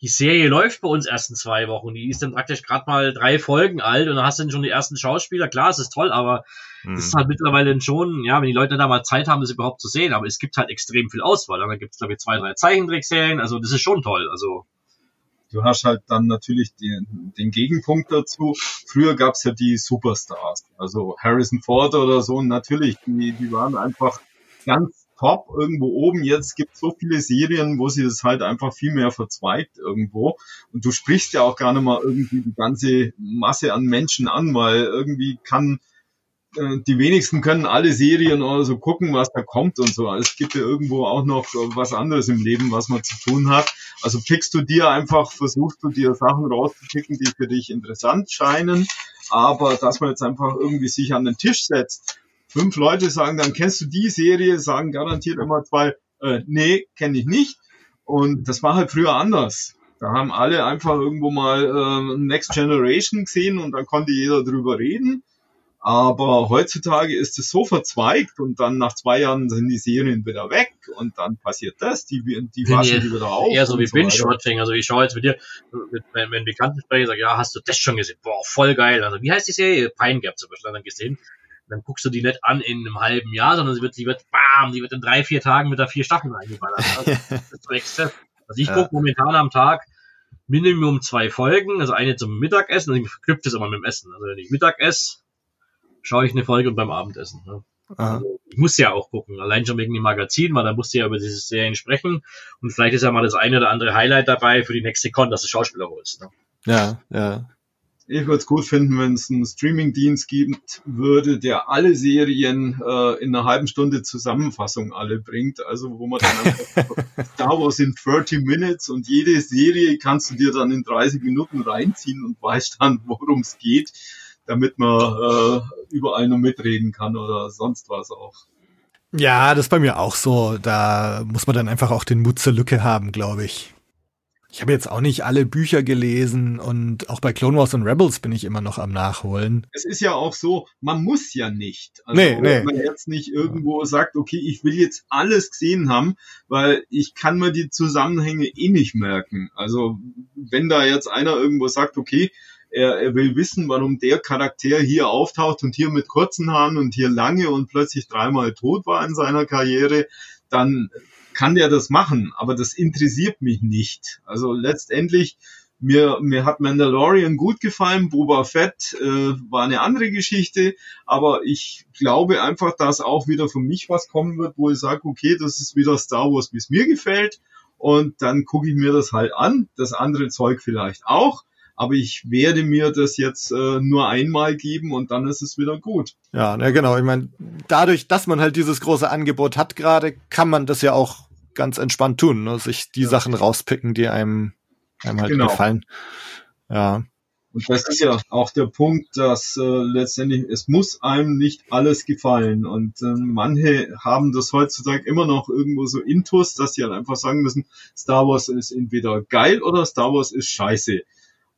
die Serie läuft bei uns erst in zwei Wochen. Die ist dann praktisch gerade mal drei Folgen alt und dann hast du dann schon die ersten Schauspieler. Klar, es ist toll, aber Hm. es ist halt mittlerweile schon, ja, wenn die Leute da mal Zeit haben, das überhaupt zu sehen. Aber es gibt halt extrem viel Auswahl. Dann gibt es, glaube ich, zwei, drei Zeichentrickserien. Also das ist schon toll. Also Du hast halt dann natürlich den, den Gegenpunkt dazu. Früher gab's ja die Superstars, also Harrison Ford oder so. Und natürlich, die, die waren einfach ganz top irgendwo oben. Jetzt gibt's so viele Serien, wo sie das halt einfach viel mehr verzweigt irgendwo. Und du sprichst ja auch gar nicht mal irgendwie die ganze Masse an Menschen an, weil irgendwie kann äh, die wenigsten können alle Serien oder so gucken, was da kommt und so. Es gibt ja irgendwo auch noch was anderes im Leben, was man zu tun hat. Also pickst du dir einfach, versuchst du dir Sachen rauszupicken, die für dich interessant scheinen, aber dass man jetzt einfach irgendwie sich an den Tisch setzt. Fünf Leute sagen, dann kennst du die Serie, sagen garantiert immer zwei, äh, nee, kenne ich nicht. Und das war halt früher anders. Da haben alle einfach irgendwo mal äh, Next Generation gesehen und dann konnte jeder drüber reden. Aber heutzutage ist es so verzweigt und dann nach zwei Jahren sind die Serien wieder weg und dann passiert das, die, die waschen die wieder auf. eher so wie so. Binge-Watching. Also ich schaue jetzt mit dir, mit, wenn, wenn Bekannten spreche, sage, ja, hast du das schon gesehen? Boah, voll geil. Also wie heißt die Serie? Pine Gap zum Beispiel, dann gesehen. Dann guckst du die nicht an in einem halben Jahr, sondern sie wird, sie wird, bam, die wird in drei, vier Tagen mit der vier Staffeln eingeballert. Also, das ist exzess. Also ich Ja. gucke momentan am Tag Minimum zwei Folgen, also eine zum Mittagessen, also ich verknüpfe das immer mit dem Essen. Also wenn ich Mittag esse, schaue ich eine Folge und beim Abendessen. Ne? Ah. Ich muss ja auch gucken, allein schon wegen dem Magazin, weil da musst du ja über diese Serien sprechen und vielleicht ist ja mal das eine oder andere Highlight dabei für die nächste Con, dass du Schauspieler holst. Ne? Ja, ja. Ich würde es gut finden, wenn es einen Streamingdienst gibt würde, der alle Serien äh, in einer halben Stunde Zusammenfassung alle bringt. Also wo man dann einfach Star Wars in 30 Minutes und jede Serie kannst du dir dann in 30 Minuten reinziehen und weißt dann, worum es geht, damit man äh, überall noch mitreden kann oder sonst was auch. Ja, das ist bei mir auch so. Da muss man dann einfach auch den Mut zur Lücke haben, glaube ich. Ich habe jetzt auch nicht alle Bücher gelesen und auch bei Clone Wars und Rebels bin ich immer noch am Nachholen. es ist ja auch so, man muss ja nicht. Also Nee, nee. wenn man jetzt nicht irgendwo sagt, okay, ich will jetzt alles gesehen haben, weil ich kann mir die Zusammenhänge eh nicht merken. Also wenn da jetzt einer irgendwo sagt, okay, er, er will wissen, warum der Charakter hier auftaucht und hier mit kurzen Haaren und hier lange und plötzlich dreimal tot war in seiner Karriere, dann kann der das machen, aber das interessiert mich nicht. Also letztendlich mir, mir hat Mandalorian gut gefallen, Boba Fett äh, war eine andere Geschichte, aber ich glaube einfach, dass auch wieder für mich was kommen wird, wo ich sage, okay, das ist wieder Star Wars, wie es mir gefällt und dann gucke ich mir das halt an, das andere Zeug vielleicht auch, aber ich werde mir das jetzt äh, nur einmal geben und dann ist es wieder gut. Ja, na genau. Ich meine, dadurch, dass man halt dieses große Angebot hat gerade, kann man das ja auch ganz entspannt tun, ne? sich die Ja. Sachen rauspicken, die einem, einem halt Genau. gefallen. Ja. Und das ist ja auch der Punkt, dass äh, letztendlich es muss einem nicht alles gefallen. Und äh, manche haben das heutzutage immer noch irgendwo so intus, dass sie halt einfach sagen müssen, Star Wars ist entweder geil oder Star Wars ist scheiße.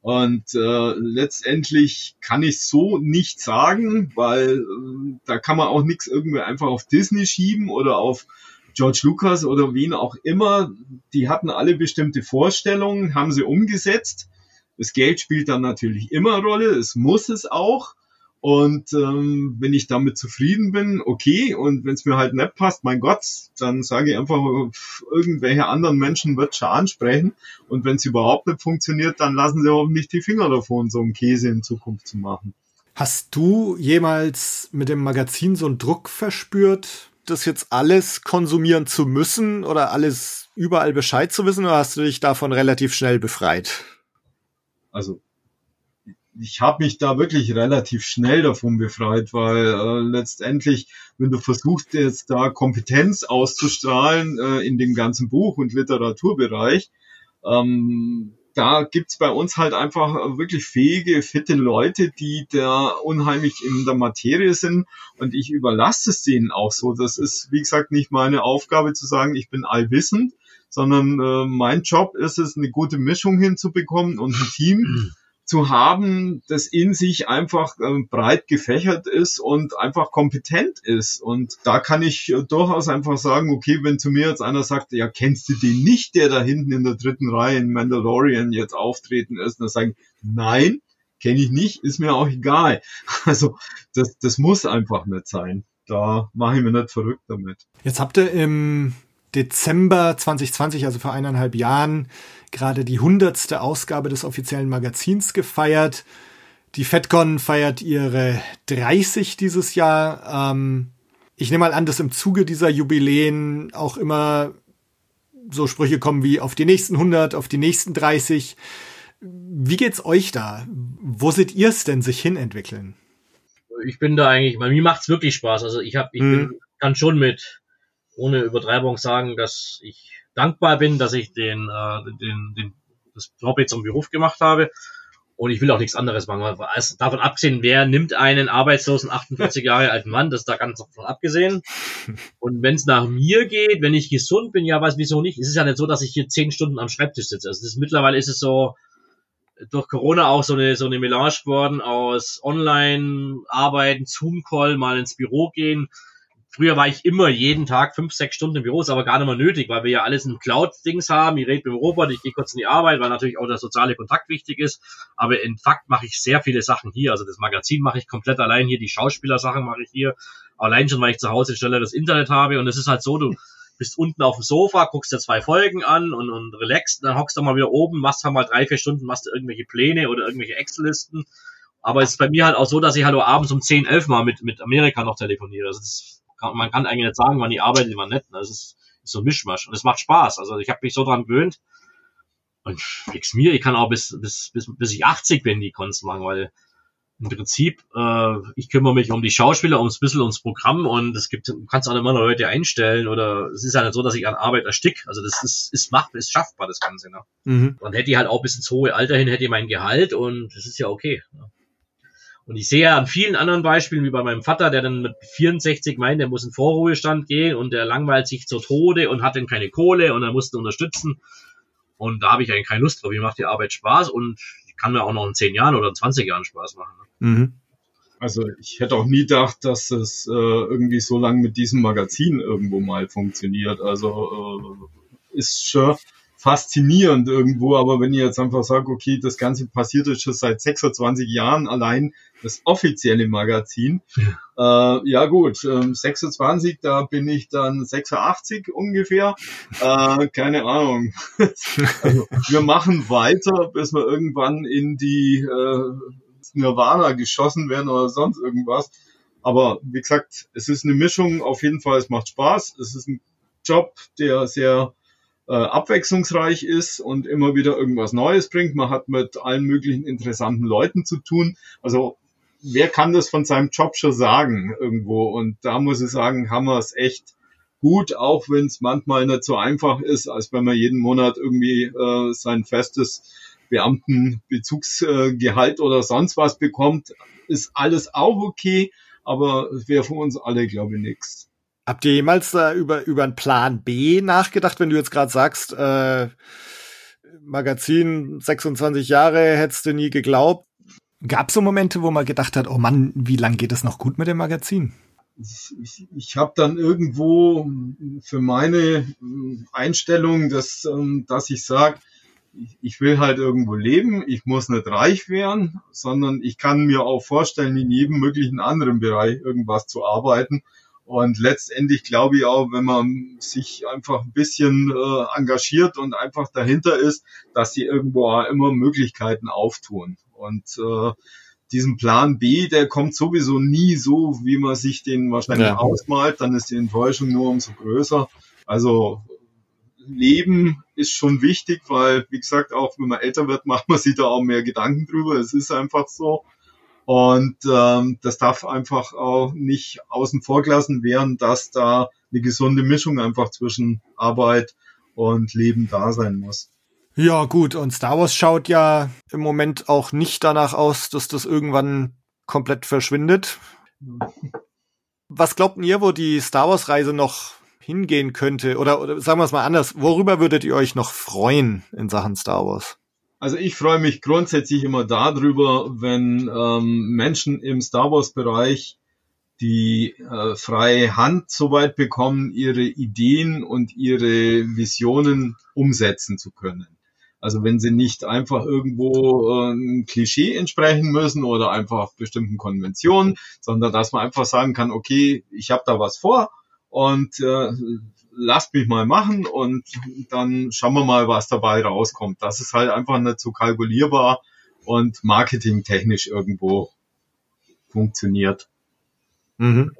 Und äh, letztendlich kann ich so nicht sagen, weil äh, da kann man auch nichts irgendwie einfach auf Disney schieben oder auf George Lucas oder wen auch immer. Die hatten alle bestimmte Vorstellungen, haben sie umgesetzt. Das Geld spielt dann natürlich immer Rolle, es muss es auch. Und ähm, wenn ich damit zufrieden bin, okay. Und wenn es mir halt nicht passt, mein Gott, dann sage ich einfach, irgendwelche anderen Menschen wird schon ansprechen. Und wenn es überhaupt nicht funktioniert, dann lassen sie hoffentlich die Finger davon, so einen Käse in Zukunft zu machen. Hast du jemals mit dem Magazin so einen Druck verspürt, das jetzt alles konsumieren zu müssen oder alles überall Bescheid zu wissen, oder hast du dich davon relativ schnell befreit? Also ich habe mich da wirklich relativ schnell davon befreit, weil äh, letztendlich, wenn du versuchst jetzt da Kompetenz auszustrahlen äh, in dem ganzen Buch- und Literaturbereich, ähm, da gibt's bei uns halt einfach wirklich fähige, fitte Leute, die da unheimlich in der Materie sind und ich überlasse es denen auch so. Das ist, wie gesagt, nicht meine Aufgabe zu sagen, ich bin allwissend, sondern äh, mein Job ist es, eine gute Mischung hinzubekommen und ein Team zu haben, das in sich einfach äh, breit gefächert ist und einfach kompetent ist. Und da kann ich äh, durchaus einfach sagen, okay, wenn zu mir jetzt einer sagt, ja, kennst du den nicht, der da hinten in der dritten Reihe in Mandalorian jetzt auftreten ist, dann sagen, nein, kenne ich nicht, ist mir auch egal. Also das, das muss einfach nicht sein. Da mache ich mir nicht verrückt damit. Jetzt habt ihr im Dezember 2020, also vor eineinhalb Jahren, gerade die hundertste Ausgabe des offiziellen Magazins gefeiert. Die FedCon feiert ihre 30 dieses Jahr. Ähm, ich nehme mal an, dass im Zuge dieser Jubiläen auch immer so Sprüche kommen wie auf die nächsten 100, auf die nächsten 30. Wie geht's euch da? Wo seht ihr es denn sich hin entwickeln? Ich bin da eigentlich, mir macht's wirklich Spaß. Also ich habe, ich hm. bin, kann schon mit ohne Übertreibung sagen, dass ich dankbar bin, dass ich den, äh, den, den das Hobby zum Beruf gemacht habe. Und ich will auch nichts anderes machen. Also davon abgesehen, wer nimmt einen arbeitslosen 48 Jahre alten Mann? Das ist da ganz davon abgesehen. Und wenn es nach mir geht, wenn ich gesund bin, ja, was, wieso nicht? Es ist ja nicht so, dass ich hier zehn Stunden am Schreibtisch sitze. Also das ist, mittlerweile ist es so, durch Corona auch so eine, so eine Melange geworden aus Online-Arbeiten, Zoom-Call, mal ins Büro gehen. Früher war ich immer jeden Tag fünf, sechs Stunden im Büro, ist aber gar nicht mehr nötig, weil wir ja alles in Cloud-Dings haben. Ich rede mit dem Roboter, ich gehe kurz in die Arbeit, weil natürlich auch der soziale Kontakt wichtig ist. Aber in Fakt mache ich sehr viele Sachen hier. Also das Magazin mache ich komplett allein hier, die Schauspielersachen mache ich hier. Allein schon, weil ich zu Hause schneller das Internet habe. Und es ist halt so, du bist unten auf dem Sofa, guckst dir zwei Folgen an und, und relaxst, dann hockst du mal wieder oben, machst halt mal drei, vier Stunden, machst du irgendwelche Pläne oder irgendwelche Excel-Listen. Aber es ist bei mir halt auch so, dass ich halt abends um 10, 11 mal mit, mit Amerika noch telefoniere. Also das kann, man kann eigentlich nicht sagen, wann die arbeitet, wann nicht. Das ist, ist so ein Mischmasch. Und es macht Spaß. Also ich habe mich so dran gewöhnt. Und fix mir, ich kann auch bis, bis, bis, bis ich 80 bin, die Cons machen, weil im Prinzip, äh, ich kümmere mich um die Schauspieler, ums bisschen ums Programm und es gibt, du kannst auch immer noch Leute einstellen oder es ist ja nicht so, dass ich an Arbeit erstick. Also das ist, ist machbar, ist schaffbar, das Ganze. Ne? Mhm. Und hätte ich halt auch bis ins hohe Alter hin, hätte ich mein Gehalt und das ist ja okay. Ne? Und ich sehe ja an vielen anderen Beispielen, wie bei meinem Vater, der dann mit 64 meint, der muss in Vorruhestand gehen und der langweilt sich zu Tode und hat dann keine Kohle und er musste unterstützen. Und da habe ich eigentlich keine Lust drauf. Mir macht die Arbeit Spaß und kann mir auch noch in 10 Jahren oder in 20 Jahren Spaß machen. Ne? Mhm. Also ich hätte auch nie gedacht, dass es äh, irgendwie so lange mit diesem Magazin irgendwo mal funktioniert. Also äh, ist schon faszinierend irgendwo, aber wenn ich jetzt einfach sage, okay, das Ganze passiert jetzt schon seit 26 Jahren allein, das offizielle Magazin, ja, äh, ja gut, äh, 26, da bin ich dann 86 ungefähr, äh, keine Ahnung. also, wir machen weiter, bis wir irgendwann in die äh, Nirvana geschossen werden oder sonst irgendwas. Aber wie gesagt, es ist eine Mischung, auf jeden Fall, es macht Spaß, es ist ein Job, der sehr äh, abwechslungsreich ist und immer wieder irgendwas Neues bringt. Man hat mit allen möglichen interessanten Leuten zu tun. Also wer kann das von seinem Job schon sagen irgendwo? Und da muss ich sagen, haben wir es echt gut, auch wenn es manchmal nicht so einfach ist, als wenn man jeden Monat irgendwie äh, sein festes Beamtenbezugsgehalt oder sonst was bekommt, ist alles auch okay, aber wäre für uns alle, glaube ich, nichts. Habt ihr jemals da über, über einen Plan B nachgedacht, wenn du jetzt gerade sagst, äh, Magazin 26 Jahre, hättest du nie geglaubt? Gab es so Momente, wo man gedacht hat, oh Mann, wie lang geht es noch gut mit dem Magazin? Ich, ich, ich habe dann irgendwo für meine Einstellung, dass, ähm, dass ich sage, ich will halt irgendwo leben, ich muss nicht reich werden, sondern ich kann mir auch vorstellen, in jedem möglichen anderen Bereich irgendwas zu arbeiten. Und letztendlich glaube ich auch, wenn man sich einfach ein bisschen äh, engagiert und einfach dahinter ist, dass sie irgendwo auch immer Möglichkeiten auftun. Und äh, diesen Plan B, der kommt sowieso nie so, wie man sich den wahrscheinlich ja. ausmalt. Dann ist die Enttäuschung nur umso größer. Also Leben ist schon wichtig, weil, wie gesagt, auch wenn man älter wird, macht man sich da auch mehr Gedanken drüber. Es ist einfach so. Und ähm, das darf einfach auch nicht außen vor gelassen werden, dass da eine gesunde Mischung einfach zwischen Arbeit und Leben da sein muss. Ja, gut, und Star Wars schaut ja im Moment auch nicht danach aus, dass das irgendwann komplett verschwindet. Was glaubt ihr, wo die Star Wars Reise noch hingehen könnte? Oder, oder sagen wir es mal anders, worüber würdet ihr euch noch freuen in Sachen Star Wars? Also ich freue mich grundsätzlich immer darüber, wenn ähm, Menschen im Star Wars Bereich die äh, freie Hand so weit bekommen, ihre Ideen und ihre Visionen umsetzen zu können. Also wenn sie nicht einfach irgendwo äh, ein Klischee entsprechen müssen oder einfach bestimmten Konventionen, sondern dass man einfach sagen kann, okay, ich habe da was vor und äh, lasst mich mal machen und dann schauen wir mal, was dabei rauskommt. Das ist halt einfach nicht so kalkulierbar und marketingtechnisch irgendwo funktioniert. Mhm.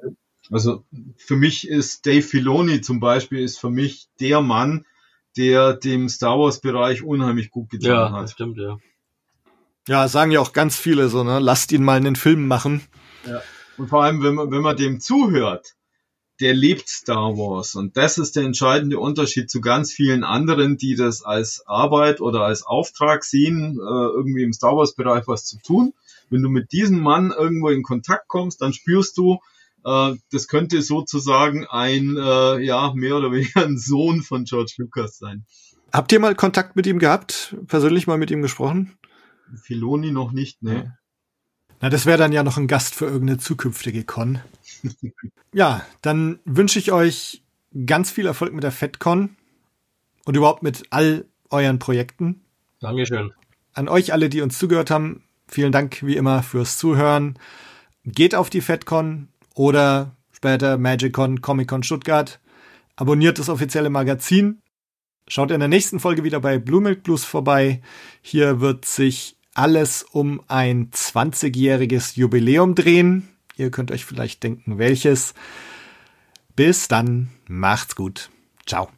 Also für mich ist Dave Filoni zum Beispiel ist für mich der Mann, der dem Star Wars Bereich unheimlich gut getan ja, hat. Ja, stimmt, ja. Ja, sagen ja auch ganz viele so, ne? Lasst ihn mal einen Film machen. Ja. Und vor allem, wenn man, wenn man dem zuhört, der lebt Star Wars. Und das ist der entscheidende Unterschied zu ganz vielen anderen, die das als Arbeit oder als Auftrag sehen, äh, irgendwie im Star Wars Bereich was zu tun. Wenn du mit diesem Mann irgendwo in Kontakt kommst, dann spürst du, äh, das könnte sozusagen ein, äh, ja, mehr oder weniger ein Sohn von George Lucas sein. Habt ihr mal Kontakt mit ihm gehabt? Persönlich mal mit ihm gesprochen? Filoni noch nicht, ne. Na, das wäre dann ja noch ein Gast für irgendeine zukünftige Con. ja, dann wünsche ich euch ganz viel Erfolg mit der FedCon und überhaupt mit all euren Projekten. Dankeschön. An euch alle, die uns zugehört haben, vielen Dank wie immer fürs Zuhören. Geht auf die FedCon oder später MagicCon, ComicCon Stuttgart. Abonniert das offizielle Magazin. Schaut in der nächsten Folge wieder bei Blue Milk Blues vorbei. Hier wird sich alles um ein 20-jähriges Jubiläum drehen. Ihr könnt euch vielleicht denken, welches. Bis dann, macht's gut. Ciao.